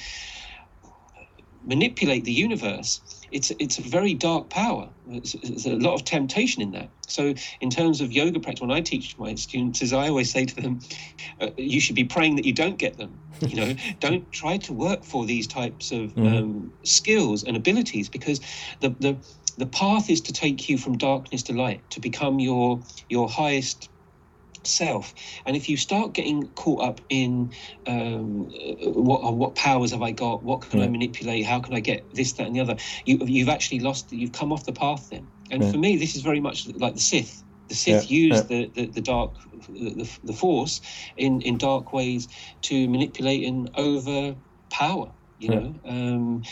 manipulate the universe, it's it's a very dark power. There's, a lot of temptation in that. So, in terms of yoga practice, when I teach my students, is I always say to them, uh, you should be praying that you don't get them. You know, don't try to work for these types of um, skills and abilities because the the the path is to take you from darkness to light, to become your your highest self. And if you start getting caught up in um, what uh, what powers have I got? What can I manipulate? How can I get this, that, and the other? You, you've actually lost. You've come off the path then. And for me, this is very much like the Sith. The Sith Yeah, used The, the the dark, the, the Force in in dark ways to manipulate and overpower. You know, um,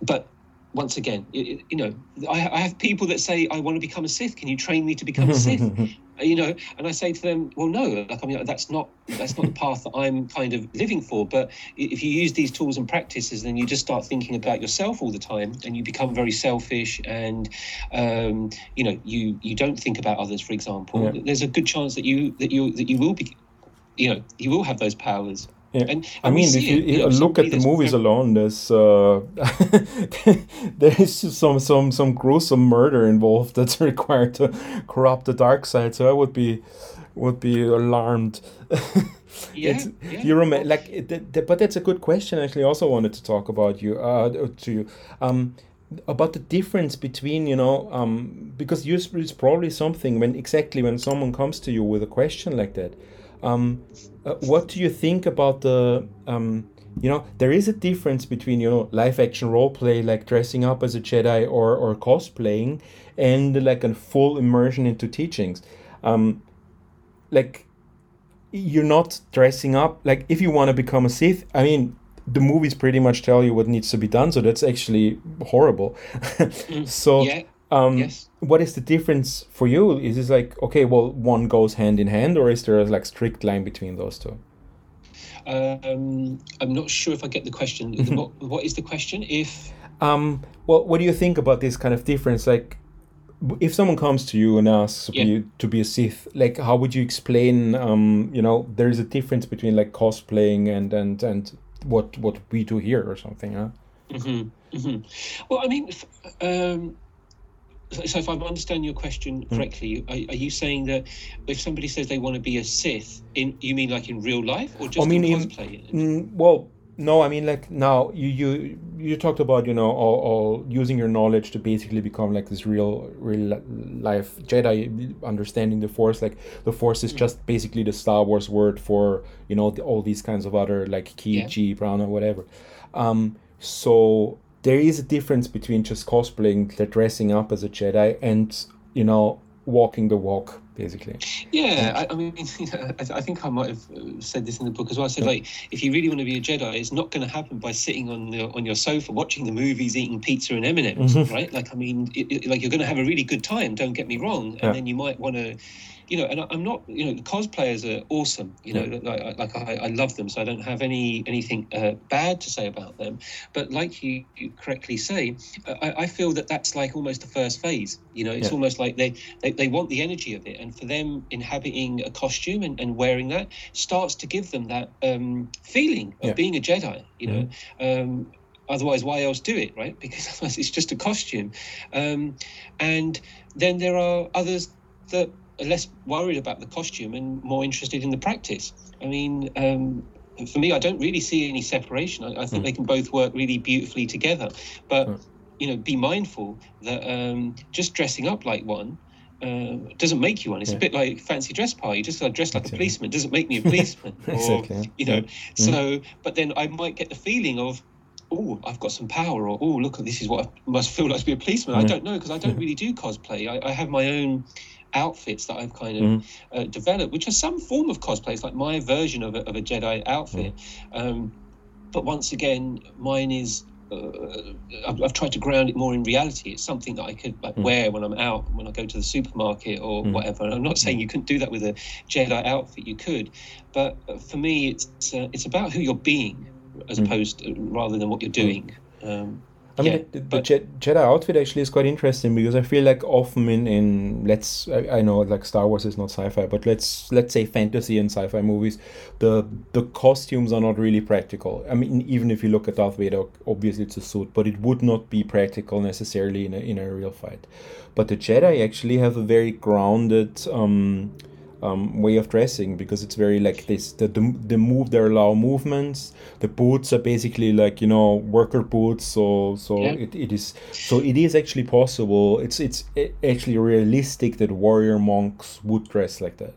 but once again, it- you know, I, I have people that say, "I want to become a Sith. Can you train me to become a Sith?" you know, and I say to them, "Well, no. Like, I mean, that's not that's not the path that I'm kind of living for. But if you use these tools and practices, then you just start thinking about yourself all the time, and you become very selfish, and um, you know, you you don't think about others. For example, Yeah. there's a good chance that you that you that you will be, you know, you will have those powers. Yeah. And, I and we mean, if you, it, you know, look at the movies alone, there's uh, there is some some some gruesome murder involved that's required to corrupt the dark side. So I would be would be alarmed. Yeah, It's- yeah. you remember, like, it, th- th- but that's a good question. Actually, also wanted to talk about you, uh, to you, um, about the difference between, you know, um, because you, it's probably something when exactly when someone comes to you with a question like that. Um, uh, what do you think about the um, you know there is a difference between you know live action role play like dressing up as a Jedi or or cosplaying, and like a full immersion into teachings. Um, like you're not dressing up like if you want to become a Sith. I mean, the movies pretty much tell you what needs to be done, so that's actually horrible. so yeah. Um, Yes. what is the difference for you? Is it like okay, well, one goes hand in hand, or is there a like strict line between those two? Um, I'm not sure if I get the question. what, what is the question? If Um, well, what do you think about this kind of difference? Like, if someone comes to you and asks Yeah. you to be a Sith, like, how would you explain? Um, you know, there is a difference between like cosplaying and and and what what we do here or something, huh? hmm hmm Well, I mean, um, so if I understand your question Hmm. correctly, are, are you saying that if somebody says they want to be a Sith, in you mean like in real life or just mean, in in- cosplay? Mm, well, no, I mean like now you you you talked about you know all, all using your knowledge to basically become like this real real life Jedi, understanding the Force. Like the Force is just basically the Star Wars word for you know the, all these kinds of other like Ki, Yeah. Chi, Prana, whatever. Um, so there is a difference between just cosplaying, like dressing up as a Jedi, and you know walking the walk basically. Yeah, I, I mean, you know, I, I think I might have uh, said this in the book as well. I said, like, if you really want to be a Jedi, it's not going to happen by sitting on the, on your sofa watching the movies, eating pizza and M and M's, Mhm. right? Like, I mean, it, it- like you're going to have a really good time. Don't get me wrong, and Yeah. then you might want to. You know, and I- I'm not. You know, the cosplayers are awesome. You know, like, like I, I love them, so I don't have any anything uh, bad to say about them. But like you, you correctly say, I, I feel that that's like almost the first phase. You know, it's Yeah. almost like they, they they want the energy of it, and for them inhabiting a costume and, and wearing that starts to give them that um, feeling of Yeah. being a Jedi. You know, um, otherwise why else do it, right? Because otherwise it's just a costume. Um, and then there are others that less worried about the costume and more interested in the practice. I mean. Um, for me, I don't really see any separation. I, I think they can both work really beautifully together. But Mm. you know, be mindful that um, just dressing up like one uh, doesn't make you one. It's Yeah. a bit like fancy dress party. Just uh, dressed like Exactly. a policeman doesn't make me a policeman. Exactly, Or, yeah. you know, Yeah. so but then I might get the feeling of. Oh, I've got some power, or oh, look, this is what I must feel like to be a policeman. I don't know because I don't really do cosplay. I, I have my own outfits that I've kind of Mm-hmm. uh, developed, which are some form of cosplay. It's like my version of a, of a Jedi outfit. Um, but once again, mine is. Uh, I've, I've tried to ground it more in reality. It's something that I could like wear when I'm out, when I go to the supermarket or whatever. And I'm not saying you couldn't do that with a Jedi outfit. You could, but uh, for me, it's uh, it's about who you're being as opposed to, rather than what you're doing. Um, I mean, yeah, the, the Je- Jedi outfit actually is quite interesting because I feel like often in, in let's I, I know like Star Wars is not sci-fi, but let's let's say fantasy and sci-fi movies, the the costumes are not really practical. I mean, even if you look at Darth Vader, obviously it's a suit, but it would not be practical necessarily in a in a real fight. But the Jedi actually have a very grounded. Um, um, way of dressing because it's very like this the, the the move they allow movements. The boots are basically like you know worker boots so so Yeah. it, it is so it is actually possible. It's it's actually realistic that warrior monks would dress like that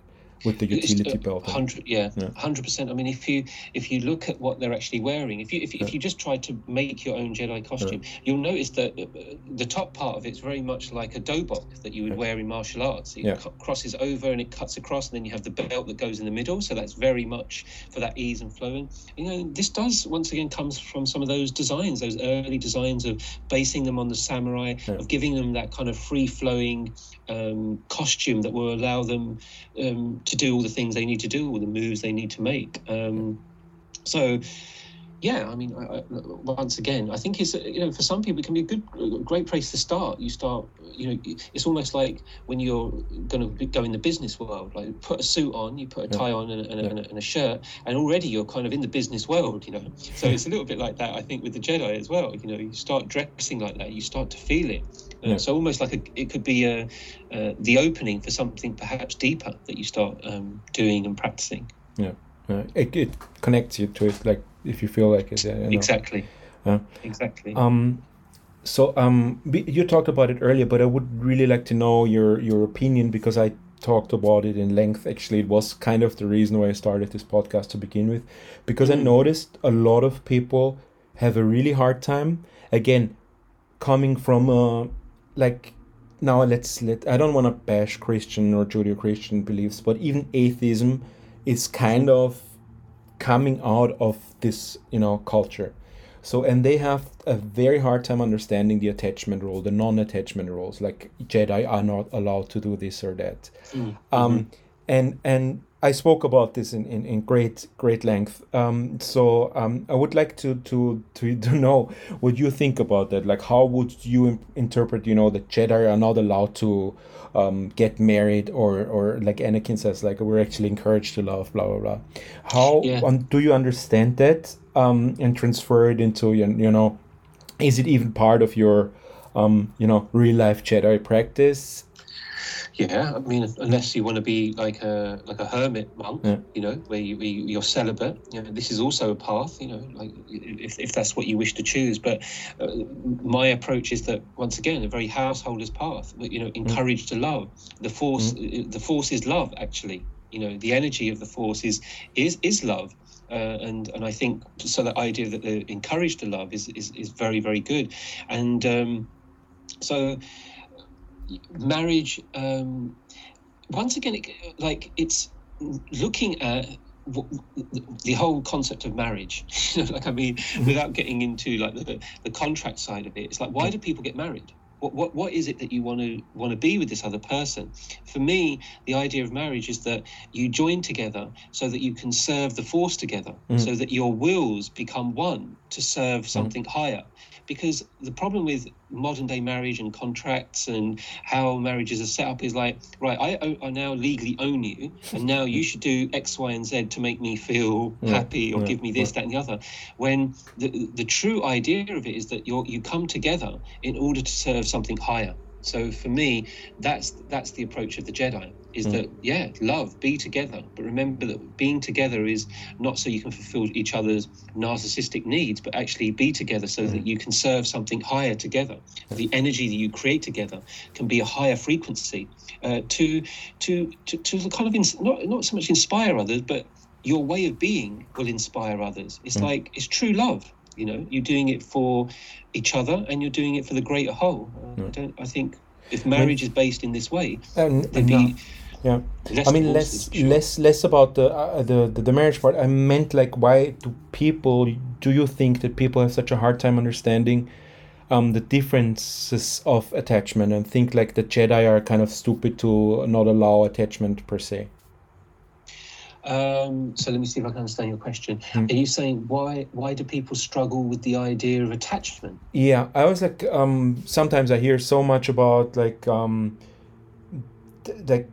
with the utility belt Hundred, yeah, Yeah. hundred percent. I mean, if you if you look at what they're actually wearing, if you if, you if you just try to make your own Jedi costume, you'll notice that uh, the top part of it's very much like a dobok that you would wear in martial arts. It Yeah. cu- crosses over and it cuts across, and then you have the belt that goes in the middle. So that's very much for that ease and flowing. You know, this does once again comes from some of those designs, those early designs of basing them on the samurai, of giving them that kind of free flowing um, costume that will allow them um, to do all the things they need to do, all the moves they need to make. Um, so, yeah, I mean, I, I, once again, I think it's you know for some people it can be a good, great place to start. You start, you know, it's almost like when you're going to go in the business world. Like put a suit on, you put a tie on and a, and, and, a, and a shirt, and already you're kind of in the business world. You know, so it's a little bit like that. I think with the Jedi as well. You know, you start dressing like that, you start to feel it. Uh, Yeah. So almost like a, it could be a, uh, the opening for something perhaps deeper that you start um, doing and practicing. yeah uh, it, it connects you to it like if you feel like it yeah, you know. Exactly. Exactly. Um, so um, you talked about it earlier, but I would really like to know your your opinion because I talked about it in length. Actually, it was kind of the reason why I started this podcast to begin with, because I noticed a lot of people have a really hard time. Again, coming from a like now let's let I don't want to bash Christian or Judeo-Christian beliefs, but even atheism is kind of coming out of this you know culture. So and they have a very hard time understanding the attachment rule, the non-attachment rules, like Jedi are not allowed to do this or that. Um, and and I spoke about this in, in, in great great length. Um, so um, I would like to, to to to know what you think about that. Like, how would you im- interpret? You know, that Jedi are not allowed to um, get married, or or like Anakin says, like we're actually encouraged to love, blah blah blah. How Yeah. um, do you understand that um, and transfer it into you you know? Is it even part of your um, you know real life Jedi practice? Yeah, I mean, unless you want to be like a like a hermit monk, Yeah. you know, where you you- you're celibate. You know, this is also a path. You know, like if, if that's what you wish to choose. But uh, my approach is that once again, a very householder's path. You know, encouraged to love. The force, the force is love. Actually, you know, the energy of the force is is is love. Uh, and and I think so. The idea that they're encouraged to love is is, is very very good, and um, so marriage um once again it, like it's looking at the whole concept of marriage. Like i mean mm-hmm. without getting into like the, the contract side of it it's like why do people get married? What, what what is it that you want to want to be with this other person? For me the idea of marriage is that you join together so that you can serve the force together mm. so that your wills become one to serve mm. something higher because the problem with modern day marriage and contracts and how marriages are set up is like right I, I now legally own you and now you should do x y and z to make me feel happy or yeah, give me this that and the other. When the, the true idea of it is that you you come together in order to serve something higher. So for me that's that's the approach of the jedi is hmm. that yeah love be together. But remember that being together is not so you can fulfill each other's narcissistic needs but actually be together so that hmm. you can serve something higher together. Hmm. The energy that you create together can be a higher frequency uh, to, to to to kind of ins- not not so much inspire others but your way of being will inspire others. It's like it's true love you know. You're doing it for each other and you're doing it for the greater whole. Uh, i don't i think if marriage is based in this way And, there'd be yeah. less I mean, less, sure. less, less about the, uh, the the the marriage part. I meant like, why do people? Do you think that people have such a hard time understanding um, the differences of attachment and think like the Jedi are kind of stupid to not allow attachment per se? Um, so let me see if I can understand your question. Hmm. Are you saying why why do people struggle with the idea of attachment? Yeah, I was like, um, sometimes I hear so much about like, um, th- like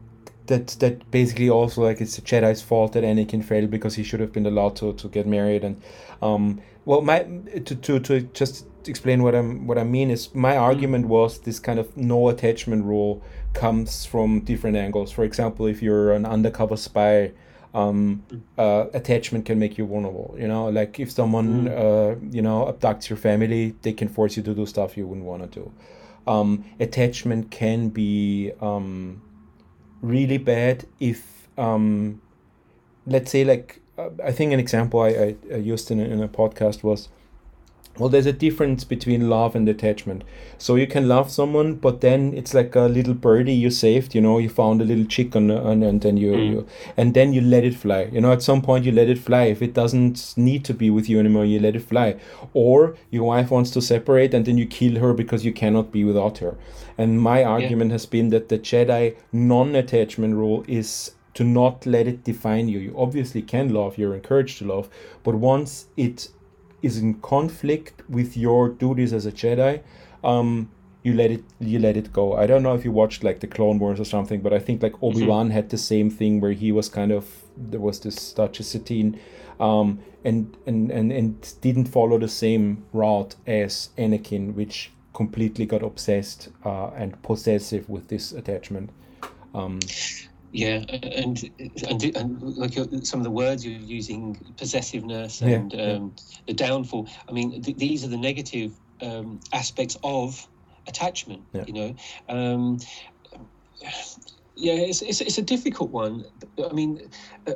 that that basically also like it's the Jedi's fault that Anakin failed because he should have been allowed to, to get married and, um, well, my to, to to just explain what I'm what I mean is my argument was this kind of no attachment rule comes from different angles. For example, if you're an undercover spy. Um, uh, attachment can make you vulnerable. You know, like if someone uh, you know abducts your family, they can force you to do stuff you wouldn't want to do. Um, attachment can be um, really bad if, um, let's say, like uh, I think an example I, I, used in a, in a podcast was. Well, there's a difference between love and attachment. So you can love someone, but then it's like a little birdie you saved. You know, you found a little chick on, on and then you, mm. you and then you let it fly. You know, at some point you let it fly. If it doesn't need to be with you anymore, you let it fly. Or your wife wants to separate, and then you kill her because you cannot be without her. And my argument has been that the Jedi non-attachment rule is to not let it define you. You obviously can love, you're encouraged to love, but once it is in conflict with your duties as a Jedi, um, you let it you let it go. I don't know if you watched like the Clone Wars or something, but I think like Obi Wan had the same thing where he was kind of there was this Duchess Satine, um, and, and and and didn't follow the same route as Anakin, which completely got obsessed uh, and possessive with this attachment. Um, Yeah, and and, and like some of the words you're using, possessiveness Yeah, and um, the downfall. I mean, th- these are the negative um, aspects of attachment. Yeah. You know, um, Yeah, it's, it's, it's a difficult one. I mean, uh,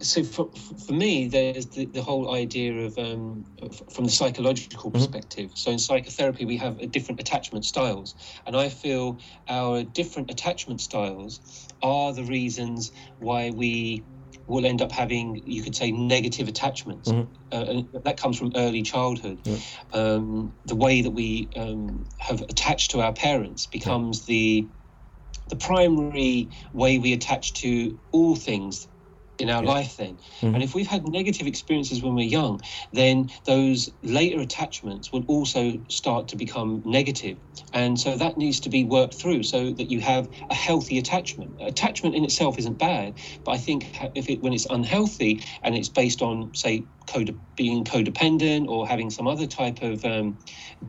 so for, for me, there's the, the whole idea of um, from the psychological Mm-hmm. perspective. So in psychotherapy, we have uh, different attachment styles, and I feel our different attachment styles are the reasons why we will end up having, you could say, negative attachments. Mhm. Uh, that comes from early childhood. Um, the way that we um, have attached to our parents becomes the the primary way we attach to all things in our Yeah. life then Mhm. and if we've had negative experiences when we're young then those later attachments will also start to become negative and so that needs to be worked through so that you have a healthy attachment attachment in itself isn't bad but i think if it when it's unhealthy and it's based on say code being codependent or having some other type of um,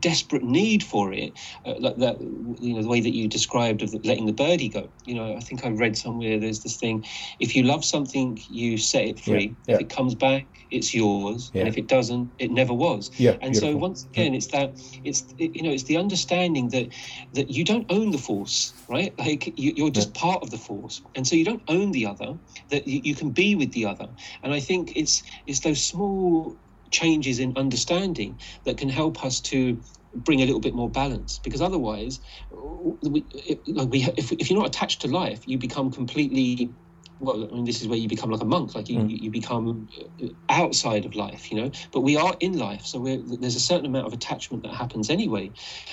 desperate need for it uh, like that you know the way that you described of the, letting the birdie go. You know i think i read somewhere there's this thing if you love something you set it free. Yeah. if it comes back it's yours Yeah. and if it doesn't it never was. Yeah, and so once again it's that it's it, you know it's the understanding that that you don't own the force right? Like you, you're just part of the force. And so you don't own the other that you, you can be with the other. And i think it's it's those small changes in understanding that can help us to bring a little bit more balance. Because otherwise we, it, like we if, if you're not attached to life you become completely well, I mean, this is where you become like a monk, like you, you become uh, outside of life, you know. But we are in life, so we're, there's a certain amount of attachment that happens anyway.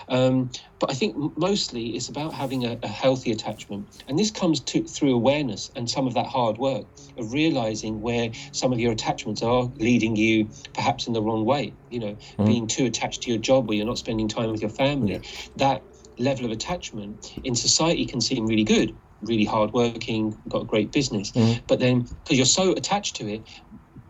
Um, but I think mostly it's about having a, a healthy attachment, and this comes to, through awareness and some of that hard work of realizing where some of your attachments are leading you perhaps in the wrong way. You know, being too attached to your job where you're not spending time with your family. That level of attachment in society can seem really good really hardworking, got a great business. But then, because you're so attached to it,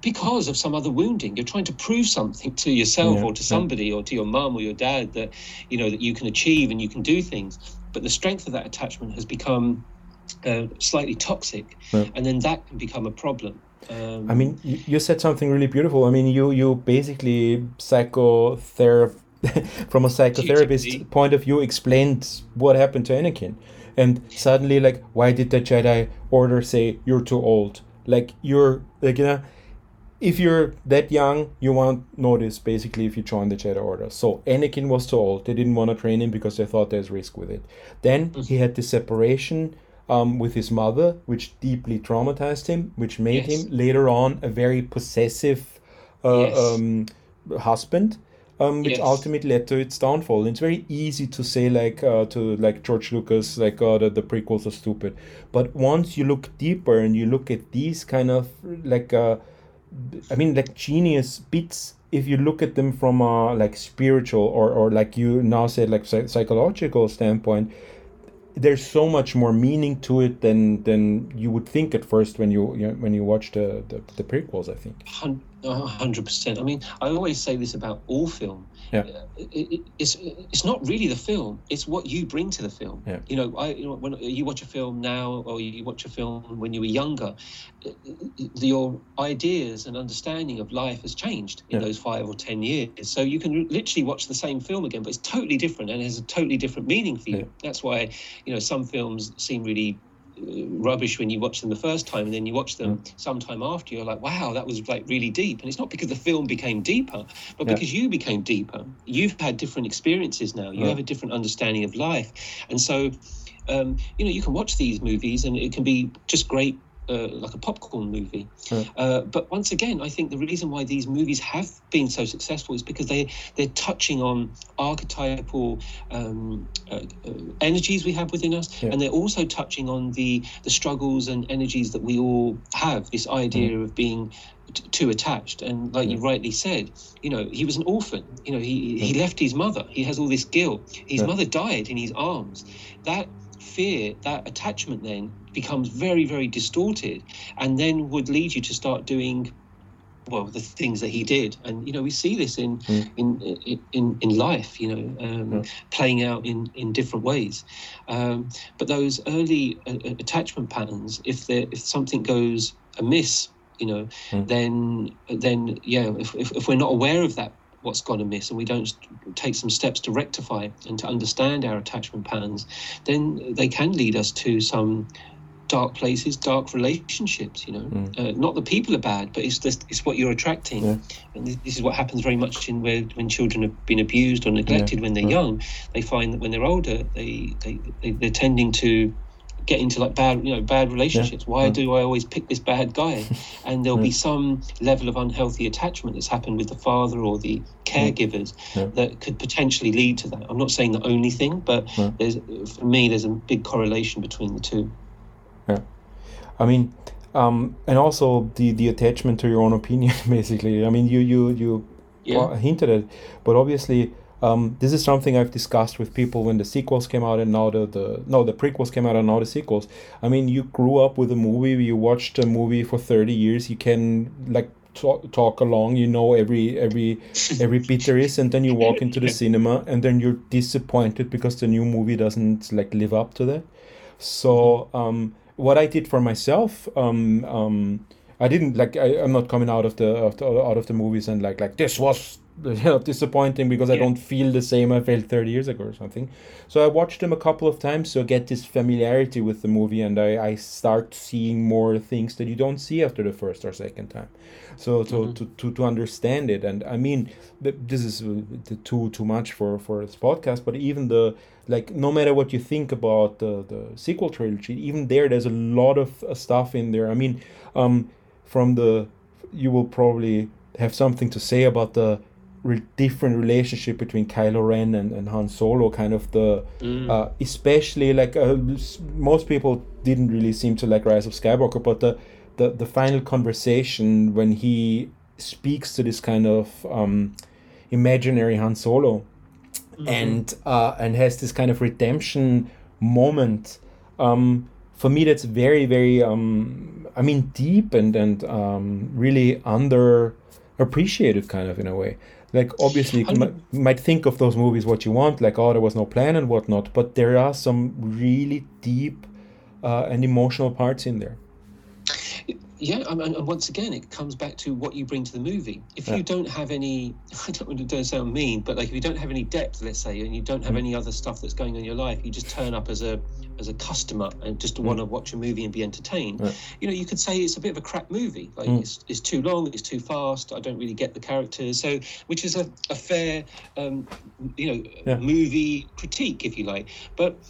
because of some other wounding, you're trying to prove something to yourself Yeah, or to yeah. somebody or to your mum or your dad that you know that you can achieve and you can do things. But the strength of that attachment has become uh, slightly toxic, Yeah. and then that can become a problem. Um, I mean, you, you said something really beautiful. I mean, you you basically psychotherapy from a psychotherapist point of view explained what happened to Anakin, and suddenly like, why did the Jedi Order say you're too old? Like you're like you know, if you're that young, you won't notice basically if you join the Jedi Order. So Anakin was too old. They didn't want to train him because they thought there's risk with it. Then he had the separation um, with his mother, which deeply traumatized him, which made Yes. him later on a very possessive uh, Yes. um, husband. Um, which Yes. ultimately led to its downfall. And it's very easy to say like uh, to like George Lucas, like oh the, the prequels are stupid. But once you look deeper and you look at these kind of like uh, I mean, like genius bits. If you look at them from a like spiritual or or like you now said, like psychological standpoint, there's so much more meaning to it than than you would think at first when you, you know, when you watch the, the the prequels. I think. Hundred percent. I mean, I always say this about all film. Yeah. Uh, It, it, it's it's not really the film; it's what you bring to the film. Yeah. You know, I you know when you watch a film now or you watch a film when you were younger, uh, your ideas and understanding of life has changed in Yeah. those five or ten years. So you can literally watch the same film again, but it's totally different and has a totally different meaning for you. Yeah. That's why you know some films seem really rubbish when you watch them the first time and then you watch them sometime after you're like wow that was like really deep. And it's not because the film became deeper but Yeah. because you became deeper. You've had different experiences now. You Yeah. have a different understanding of life. And so um, you know you can watch these movies and it can be just great uh, like a popcorn movie. Yeah. Uh, but once again, I think the reason why these movies have been so successful is because they they're touching on archetypal um, uh, uh, energies we have within us, Yeah. and they're also touching on the the struggles and energies that we all have. This idea Mm-hmm. of being t- too attached, and like you rightly said, you know, he was an orphan. You know, he he left his mother. He has all this guilt. His Yeah. mother died in his arms. That fear, that attachment, then becomes very, very distorted, and then would lead you to start doing well the things that he did and you know we see this in Mm. in, in in life you know um, Yeah. playing out in in different ways um, but those early uh, uh, attachment patterns if there if something goes amiss you know Mm. then then yeah if, if, if we're not aware of that what's gone amiss and we don't take some steps to rectify and to understand our attachment patterns then they can lead us to some dark places, dark relationships. You know, Mm. uh, not that people are bad, but it's just it's what you're attracting, Yeah. and this, this is what happens very much in where when children have been abused or neglected when they're Yeah. young. They find that when they're older, they they, they they're tending to get into like bad you know bad relationships why Yeah. do i always pick this bad guy and there'll be some level of unhealthy attachment that's happened with the father or the caregivers Yeah. that could potentially lead to that i'm not saying the only thing but Yeah. there's for me there's a big correlation between the two I mean, um, and also the the attachment to your own opinion, basically. I mean, you you you Yeah. uh, hinted at, it, but obviously. Um, this is something I've discussed with people when the sequels came out and now the, the no the prequels came out and now the sequels. I mean, you grew up with a movie, you watched a movie for thirty years, you can like talk, talk along, you know every every every bit there is, and then you walk into the cinema and then you're disappointed because the new movie doesn't like live up to that. So um, what I did for myself, um, um, I didn't like. I, I'm not coming out of the, out of the movies and like like this was disappointing because I don't feel the same I felt 30 years ago or something. So I watched them a couple of times so I get this familiarity with the movie and I, I start seeing more things that you don't see after the first or second time. So so to, to, to understand it and I mean this is uh, too too much for for this podcast but even the like no matter what you think about the the sequel trilogy even there there's a lot of uh, stuff in there. I mean um from the you will probably have something to say about the re- different relationship between Kylo Ren and, and Han Solo, kind of the, uh, especially like uh, most people didn't really seem to like Rise of Skywalker, but the, the, the final conversation when he speaks to this kind of um, imaginary Han Solo and uh, and has this kind of redemption moment. Um, for me, that's very very um, I mean deep and and um, really under appreciated kind of in a way. Like obviously you might, might think of those movies what you want, like oh there was no plan and whatnot, but there are some really deep uh, and emotional parts in there. Yeah, and, and once again, it comes back to what you bring to the movie. If Yeah. you don't have any, I don't want to sound mean, but like if you don't have any depth, let's say, and you don't have Mm. any other stuff that's going on in your life, you just turn up as a as a customer and just want to watch a movie and be entertained. Mm. Yeah. You know, you could say it's a bit of a crap movie. Like Mm. it's, it's too long, it's too fast. I don't really get the characters. So, which is a, a fair, um, you know, Yeah. movie critique, if you like. But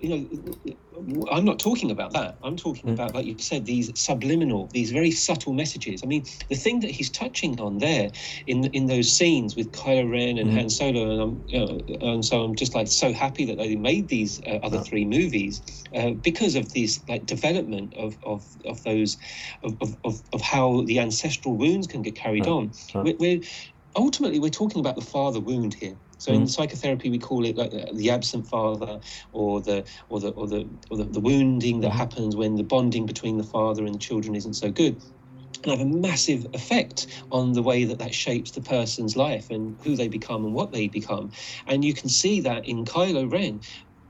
you know, I'm not talking about that. I'm talking Mm. about, like you said, these subliminal, these very subtle messages. I mean, the thing that he's touching on there in in those scenes with Kylo Ren and Mhm. Han Solo, and I'm, you know, and so I'm just like so happy that they made these uh, other three movies uh, because of this like development of of of those of of, of, how the ancestral wounds can get carried on. We're, we're ultimately we're talking about the father wound here. So in Mhm. psychotherapy, we call it like the absent father, or the or the or the or the, the wounding that Mhm. happens when the bonding between the father and the children isn't so good, and have a massive effect on the way that that shapes the person's life and who they become and what they become. And you can see that in Kylo Ren.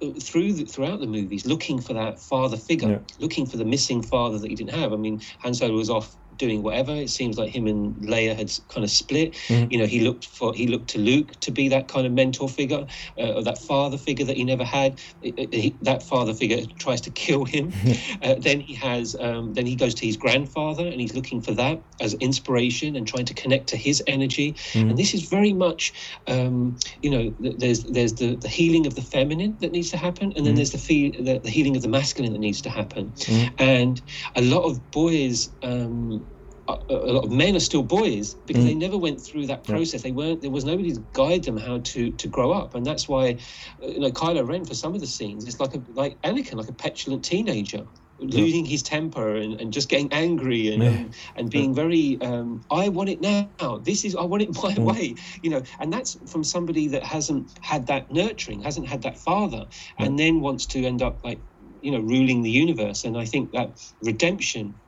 uh, Through the, throughout the movies, looking for that father figure, Yeah. looking for the missing father that he didn't have. I mean, Han Solo was off doing whatever. It seems like him and Leia had kind of split. Mhm. You know, he looked for he looked to Luke to be that kind of mentor figure, uh, or that father figure that he never had. It- it- he- that father figure tries to kill him. uh, then he has um, then he goes to his grandfather and he's looking for that as inspiration and trying to connect to his energy. Mhm. And this is very much, um, you know, there's there's the, the healing of the feminine that needs to happen, and then Mhm. there's the, fe- the the healing of the masculine that needs to happen. And a lot of boys. Um, a lot of men are still boys because Mm. they never went through that Yeah. process. They weren't. There was nobody to guide them how to to grow up, and that's why, uh, you know, Kylo Ren for some of the scenes is like a like Anakin, like a petulant teenager, losing his temper and, and just getting angry and Yeah. and, and being very. Um, I want it now. This is I want it my Mm. way. You know, and that's from somebody that hasn't had that nurturing, hasn't had that father, and then wants to end up like you know ruling the universe. And I think that redemption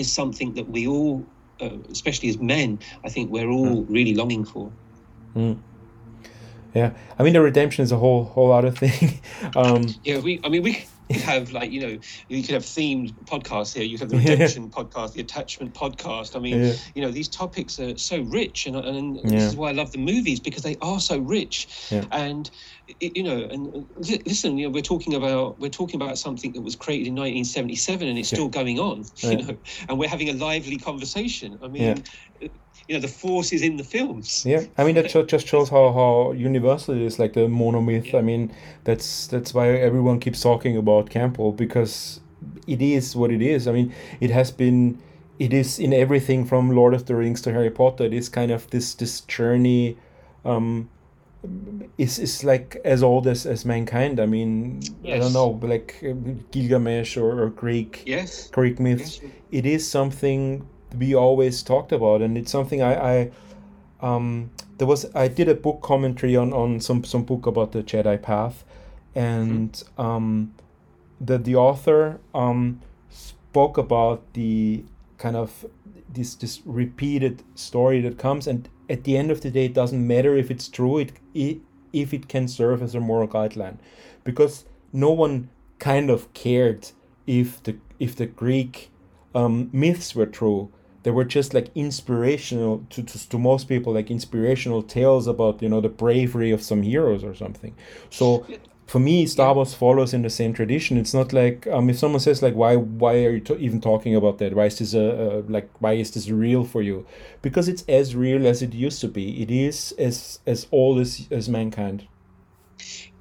is something that we all, uh, especially as men, I think we're all really longing for. Yeah, I mean the redemption is a whole whole other thing. um, Yeah, we. I mean, we have like you know you could have themed podcasts here. You have the redemption podcast, the attachment podcast. I mean, Yeah. you know these topics are so rich, and and Yeah. this is why I love the movies because they are so rich. Yeah. And you know, and uh, li- listen, you know, we're talking about we're talking about something that was created in 1977 and it's Yeah. still going on. Yeah. You know, and we're having a lively conversation. I mean. Yeah. You know the force is in the films. Yeah, I mean that ju- just shows how, how universal it is, like the monomyth. I mean, that's that's why everyone keeps talking about Campbell because it is what it is. I mean, it has been, it is in everything from Lord of the Rings to Harry Potter. It is kind of this this journey, um, is is like as old as as mankind. I mean, I don't know, like uh, Gilgamesh or, or Greek Yes. Greek myths Yes. it is something we always talked about and it's something I, I um there was I did a book commentary on on some some book about the Jedi path and um the the author um spoke about the kind of this this repeated story that comes and at the end of the day it doesn't matter if it's true it, it if it can serve as a moral guideline because no one kind of cared if the if the Greek um, myths were true. They were just like inspirational to, to to most people, like inspirational tales about you know the bravery of some heroes or something. So for me, Star Wars follows in the same tradition. It's not like um, if someone says like why why are you even talking about that? Why is this a, a like why is this real for you? Because it's as real as it used to be. It is as as old as as mankind.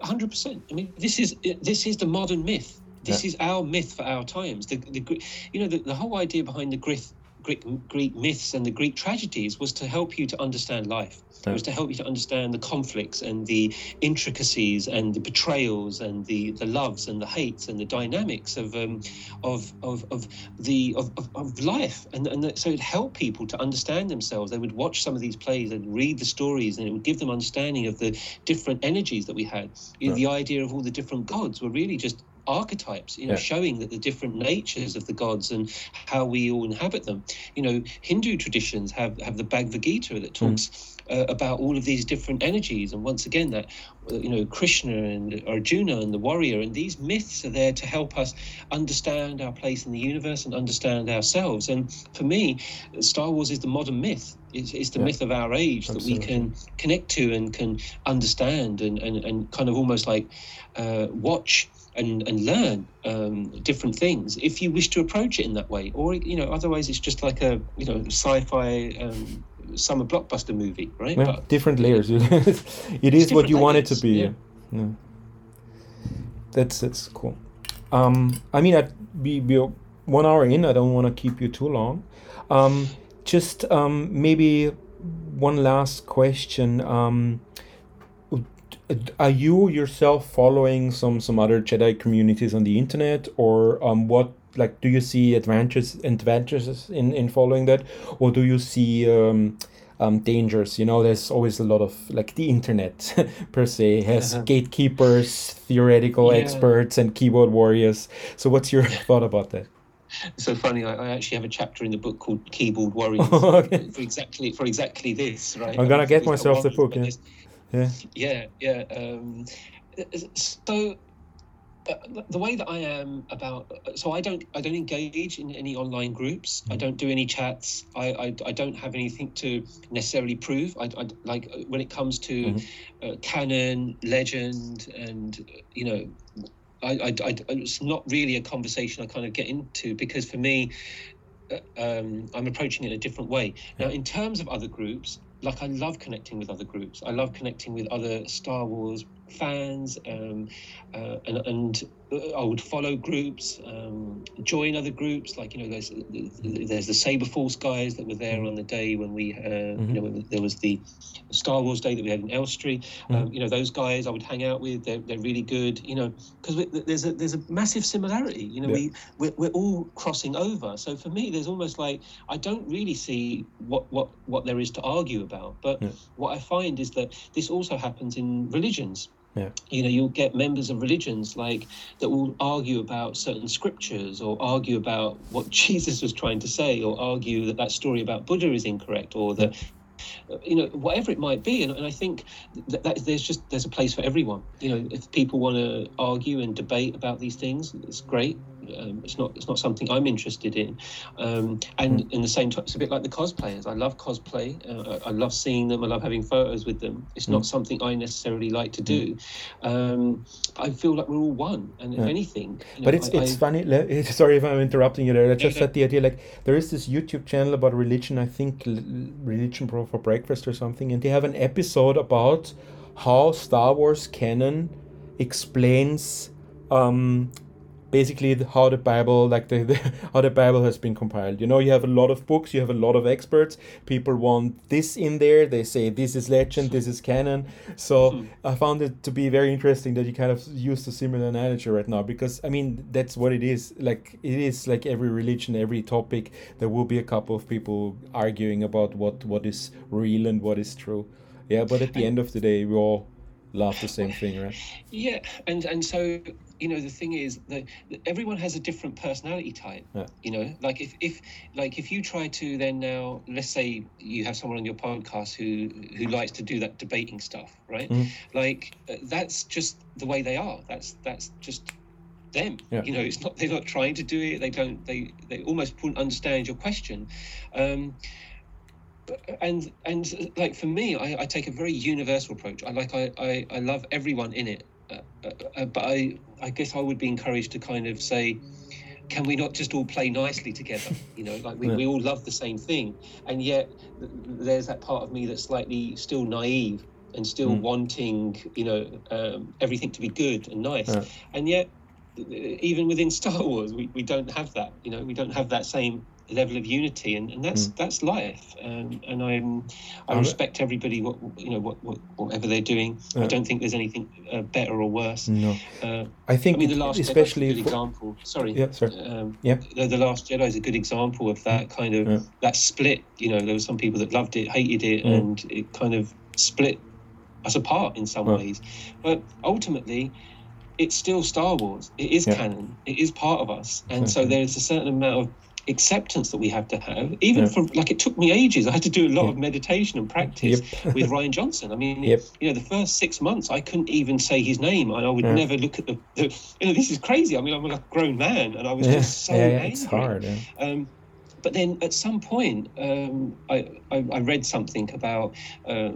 hundred percent. I mean, this is uh, this is the modern myth. This is our myth for our times. The, the you know the, the whole idea behind the Greek, Greek Greek myths and the Greek tragedies was to help you to understand life. It was to help you to understand the conflicts and the intricacies and the betrayals and the, the loves and the hates and the dynamics of um, of, of of the of, of, of life. And and that, so it helped people to understand themselves. They would watch some of these plays and read the stories, and it would give them understanding of the different energies that we had. You know, The idea of all the different gods were really just archetypes you know Yeah. showing that the different natures of the gods and how we all inhabit them. You know hindu traditions have have the bhagavad gita that talks uh, about all of these different energies. And once again that uh, you know krishna and arjuna and the warrior and these myths are there to help us understand our place in the universe and understand ourselves. And for me star wars is the modern myth. It's, it's the Yeah. myth of our age that we can connect to and can understand and, and, and kind of almost like uh, watch and, and learn um, different things if you wish to approach it in that way or you know otherwise it's just like a you know sci-fi um, summer blockbuster movie right Yeah, but different layers. it is what you want it to be. yeah. Yeah. That's that's cool. Um, I mean, I, we we are one hour in. I don't want to keep you too long. Um, just um, maybe one last question. Um, are you yourself following some some other Jedi communities on the internet, or um, what? Like, do you see advantages advantages in in following that, or do you see um, um, dangers? You know, there's always a lot of like the internet per se has Uh-huh. gatekeepers, theoretical Yeah. experts, and keyboard warriors. So, what's your thought about that? so funny I, I actually have a chapter in the book called keyboard warriors Okay. for exactly for exactly this right I'm gonna get myself the book, yeah. there's- Yeah. yeah yeah um so uh, the way that i am about so i don't i don't engage in any online groups i don't do any chats i i, I don't have anything to necessarily prove i, I like when it comes to Mhm. uh, canon legend and you know I, I, I, it's not really a conversation I kind of get into because for me, uh, um, I'm approaching it a different way. Now, in terms of other groups, like I love connecting with other groups. I love connecting with other Star Wars fans, um, uh, and, and I would follow groups, um, join other groups. Like you know, there's there's the Saber Force guys that were there on the day when we, uh, you know, when there was the Star Wars day that we had in Elstree. Um, you know, those guys I would hang out with. They're, they're really good. You know, because there's a there's a massive similarity. You know, Yeah. we we're, we're all crossing over. So for me, there's almost like I don't really see what what what there is to argue about. But Yeah. what I find is that this also happens in religions. Yeah. You know, you'll get members of religions like that will argue about certain scriptures or argue about what Jesus was trying to say or argue that that story about Buddha is incorrect or that you know, whatever it might be. And, and I think that, that there's just there's a place for everyone. You know, if people want to argue and debate about these things, it's great. Um, it's not it's not something I'm interested in. Um, and in the same time, it's a bit like the cosplayers. I love cosplay. Uh, I love seeing them. I love having photos with them. It's not something I necessarily like to do. Um, I feel like we're all one. And if anything, you know, But it's I- it's I- funny. Sorry if I'm interrupting you there. I just yeah. had the idea like there is this YouTube channel about religion. I think Religion Pro for Breakfast or something, and they have an episode about how Star Wars canon explains um, basically the, how the Bible, like the, the how the Bible has been compiled. You know, you have a lot of books, you have a lot of experts. People want this in there. They say this is legend, this is canon. So hmm. I found it to be very interesting that you kind of used a similar analogy right now because I mean that's what it is. Like it is like every religion, every topic. There will be a couple of people arguing about what what is real and what is true. Yeah, but at the end of the day, we all love the same thing, right? Yeah, and and so you know the thing is that everyone has a different personality type. Yeah. You know, like if if like if you try to then now let's say you have someone on your podcast who who likes to do that debating stuff, right? Mhm. Like uh, that's just the way they are. That's that's just them. Yeah. You know, it's not they're not trying to do it. They don't. They they almost wouldn't understand your question. Um, and and like for me I, I take a very universal approach i like i i, I love everyone in it uh, but i i guess i would be encouraged to kind of say can we not just all play nicely together you know like we, Yeah. we all love the same thing and yet th- there's that part of me that's slightly still naive and still Mm. wanting you know um, everything to be good and nice Yeah. and yet even within star wars we, we don't have that you know we don't have that same level of unity and, and that's that's life. Um, and i'm i respect everybody what you know what, what whatever they're doing. I don't think there's anything uh, better or worse. No, uh, I i think mean the last especially good for- example. Sorry. Yeah, sorry. um, Yeah. the, the last jedi is a good example of that kind of Yeah. that split. You know there were some people that loved it hated it Mm. and it kind of split us apart in some Yeah. ways. But ultimately it's still star wars. It is Yeah. canon. It is part of us. And so Exactly. there's a certain amount of acceptance that we have to have even Yeah. for like it took me ages i had to do a lot Yeah. of meditation and practice Yep. with rian johnson i mean Yep. you know the first six months i couldn't even say his name and i would Yeah. never look at the, the you know this is crazy i mean i'm a grown man and i was just so angry it's hard. Um, but then at some point, um, I, I, I read something about uh,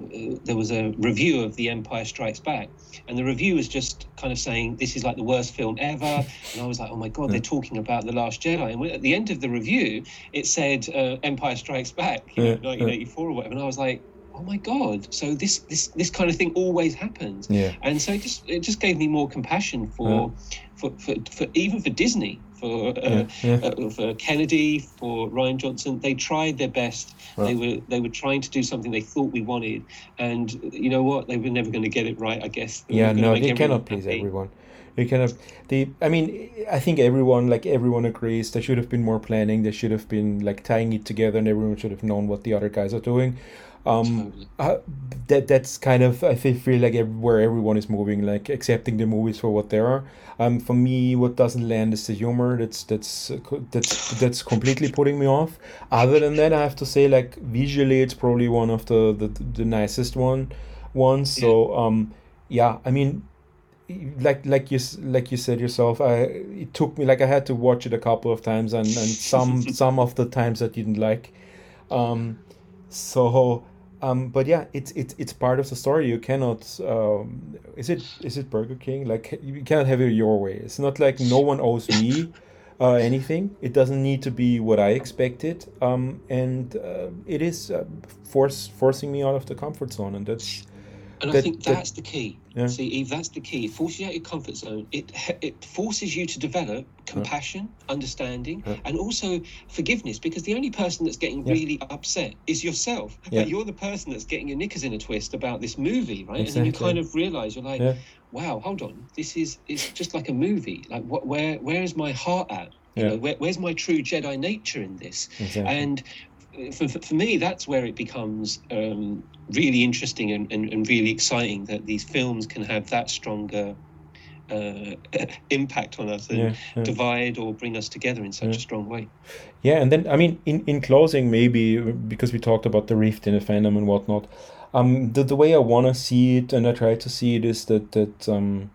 there was a review of The Empire Strikes Back, and the review was just kind of saying this is like the worst film ever. And I was like, oh my god, they're talking about the Last Jedi. And at the end of the review, it said uh, Empire Strikes Back, you know, Yeah, yeah. 1984 or whatever. And I was like, oh my god, so this this this kind of thing always happens Yeah. and so it just it just gave me more compassion for for, for, for even for Disney for uh, Yeah, yeah. Uh, for Kennedy for Rian Johnson. They tried their best. They were they were trying to do something they thought we wanted. And you know what? They were never going to get it right I guess. They yeah no they cannot please happy. everyone. They cannot they i mean i think everyone like everyone agrees there should have been more planning. There should have been like tying it together and everyone should have known what the other guys are doing um uh, that that's kind of i feel, feel like where everyone is moving like accepting the movies for what they are. Um for me what doesn't land is the humor. That's that's uh, that's that's completely putting me off. Other than that i have to say like visually it's probably one of the the, the nicest one ones. So um yeah i mean like like you like you said yourself i it took me like i had to watch it a couple of times and and some some of the times i didn't like. Um so um but yeah it's it's it's part of the story. You cannot um is it is it burger king? Like you cannot have it your way. It's not like no one owes me uh, anything. It doesn't need to be what i expected. Um and uh, it is uh, force forcing me out of the comfort zone. And that's And I think that- that's the key. Yeah. See, Eve, that's the key. It forces you out your comfort zone. It it forces you to develop compassion, understanding, Yeah. and also forgiveness. Because the only person that's getting Yeah. really upset is yourself. Yeah. You're the person that's getting your knickers in a twist about this movie, right? And then you kind of realize you're like, Yeah. wow, hold on, this is it's just like a movie. Like, what? Where where is my heart at? You Yeah. know, where, where's my true Jedi nature in this? exactly And for, for for me, that's where it becomes um, really interesting and, and, and really exciting that these films can have that stronger uh, impact on us and Yeah, yeah. divide or bring us together in such a strong way. Yeah, and then I mean, in in closing, maybe because we talked about the rift in the fandom and whatnot, um, the the way I want to see it and I try to see it is that that um,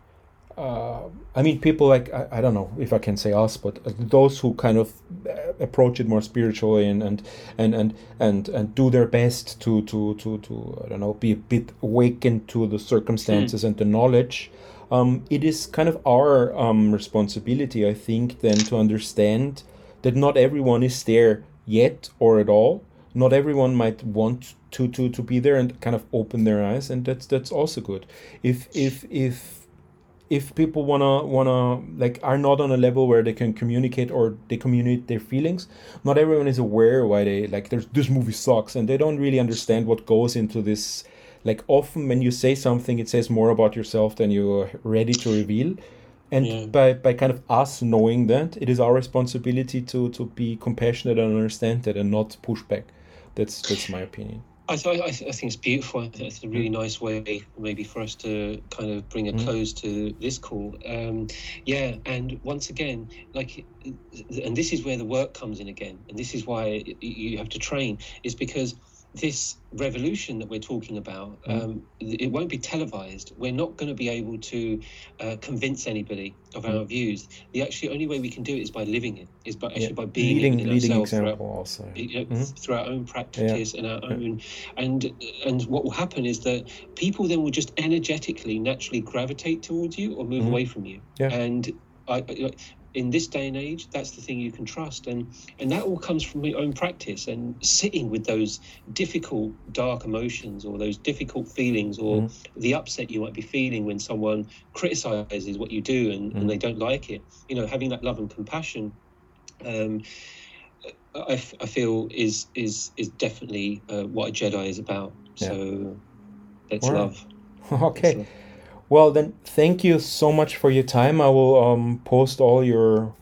uh, I mean, people like I, I don't know if I can say us, but those who kind of uh, approach it more spiritually and and and and and, and do their best to to to to I don't know be a bit awakened to the circumstances and the knowledge. Um, it is kind of our um, responsibility, I think, then to understand that not everyone is there yet or at all. Not everyone might want to to to be there and kind of open their eyes, and that's that's also good. If if if if people wanna wanna like are not on a level where they can communicate or they communicate their feelings, not everyone is aware why they like there's this movie sucks and they don't really understand what goes into this. Like often when you say something, it says more about yourself than you're ready to reveal. And Yeah. by, by kind of us knowing that, it is our responsibility to to be compassionate and understand that and not push back. That's that's my opinion. I, th- I, th- I think it's beautiful. I think it's a really nice way, maybe, for us to kind of bring a close to this call. Um, yeah, and once again, like, and this is where the work comes in again, and this is why you have to train, is because this revolution that we're talking about, um, it won't be televised. We're not going to be able to uh, convince anybody of our views. The actually only way we can do it is by living it, is by actually by being leading it in leading ourselves throughout- example also. you know, Mhm. through our own practice and our own and and what will happen is that people then will just energetically naturally gravitate towards you or move away from you Mm-hmm. Yeah. and I in this day and age that's the thing you can trust and and that all comes from your own practice and sitting with those difficult dark emotions or those difficult feelings or Mm-hmm. the upset you might be feeling when someone criticizes what you do and, Mm-hmm. and they don't like it you know having that love and compassion um, I, f- I feel is is is definitely uh, what a Jedi is about. Yeah. So let's Alright. love. okay. Let's love. Well, then, thank you so much for your time. I will um, post all your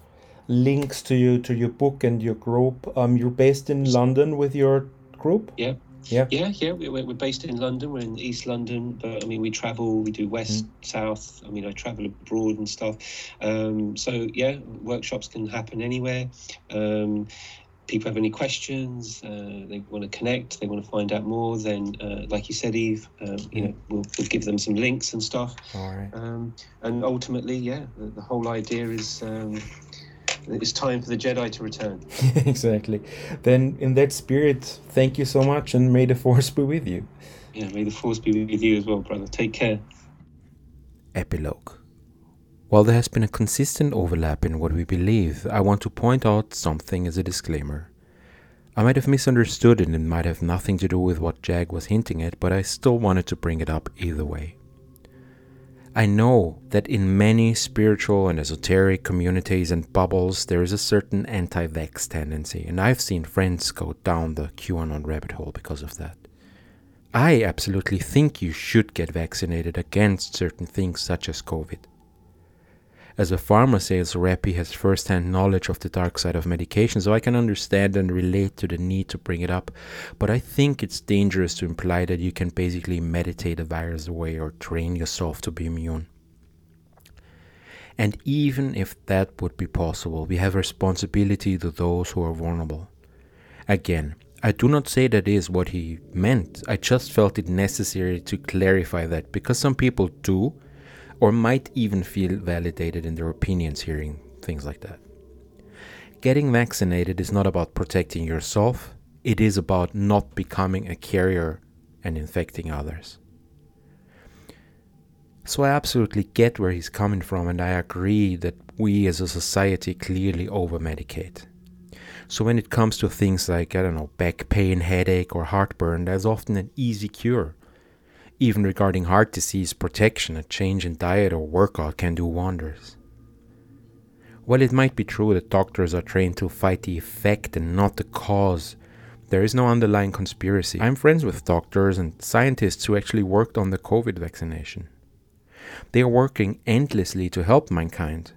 links to you to your book and your group. Um, you're based in London with your group. Yeah. Yeah. Yeah, yeah, we- we're, based in London. We're in East London, but I mean, we travel. We do west, Mm. south. I mean, I travel abroad and stuff. Um, so yeah, workshops can happen anywhere. Um, people have any questions, uh, they want to connect, they want to find out more. Then, uh, like you said, Eve, um, you know, we'll, we'll give them some links and stuff. All right. Um, and ultimately, yeah, the, the whole idea is um, it's time for the Jedi to return. exactly. Then, in that spirit, thank you so much, and may the force be with you. Yeah, may the force be with you as well, brother. Take care. Epilogue While there has been a consistent overlap in what we believe, I want to point out something as a disclaimer. I might have misunderstood it and it might have nothing to do with what Jag was hinting at, but I still wanted to bring it up either way. I know that in many spiritual and esoteric communities and bubbles there is a certain anti vax tendency, and I've seen friends go down the QAnon rabbit hole because of that. I absolutely think you should get vaccinated against certain things such as COVID. As a pharma sales rep, he has first hand knowledge of the dark side of medication, so I can understand and relate to the need to bring it up. But I think it's dangerous to imply that you can basically meditate a virus away or train yourself to be immune. And even if that would be possible, we have responsibility to those who are vulnerable. Again, I do not say that is what he meant. I just felt it necessary to clarify that because some people do or might even feel validated in their opinions hearing things like that. Getting vaccinated is not about protecting yourself, it is about not becoming a carrier and infecting others. So I absolutely get where he's coming from, and I agree that we as a society clearly over medicate. So when it comes to things like, I don't know, back pain, headache, or heartburn, there's often an easy cure. Even regarding heart disease protection, a change in diet or workout can do wonders. While it might be true that doctors are trained to fight the effect and not the cause, there is no underlying conspiracy. I'm friends with doctors and scientists who actually worked on the COVID vaccination. They are working endlessly to help mankind.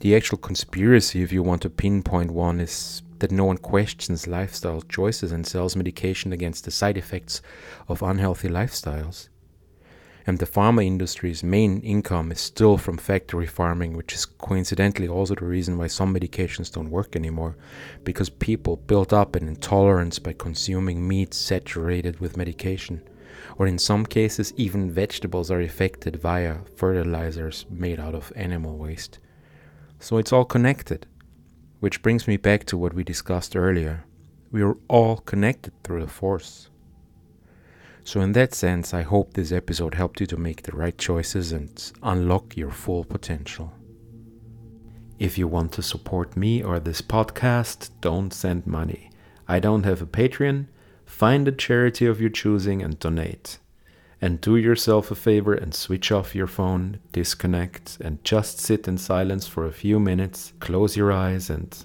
The actual conspiracy, if you want to pinpoint one, is that no one questions lifestyle choices and sells medication against the side effects of unhealthy lifestyles. And the pharma industry's main income is still from factory farming, which is coincidentally also the reason why some medications don't work anymore, because people build up an intolerance by consuming meat saturated with medication. Or in some cases, even vegetables are affected via fertilizers made out of animal waste. So it's all connected. Which brings me back to what we discussed earlier. We are all connected through the Force. So, in that sense, I hope this episode helped you to make the right choices and unlock your full potential. If you want to support me or this podcast, don't send money. I don't have a Patreon. Find a charity of your choosing and donate. And do yourself a favor and switch off your phone, disconnect, and just sit in silence for a few minutes. Close your eyes and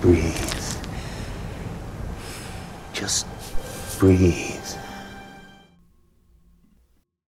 breathe. Just breathe.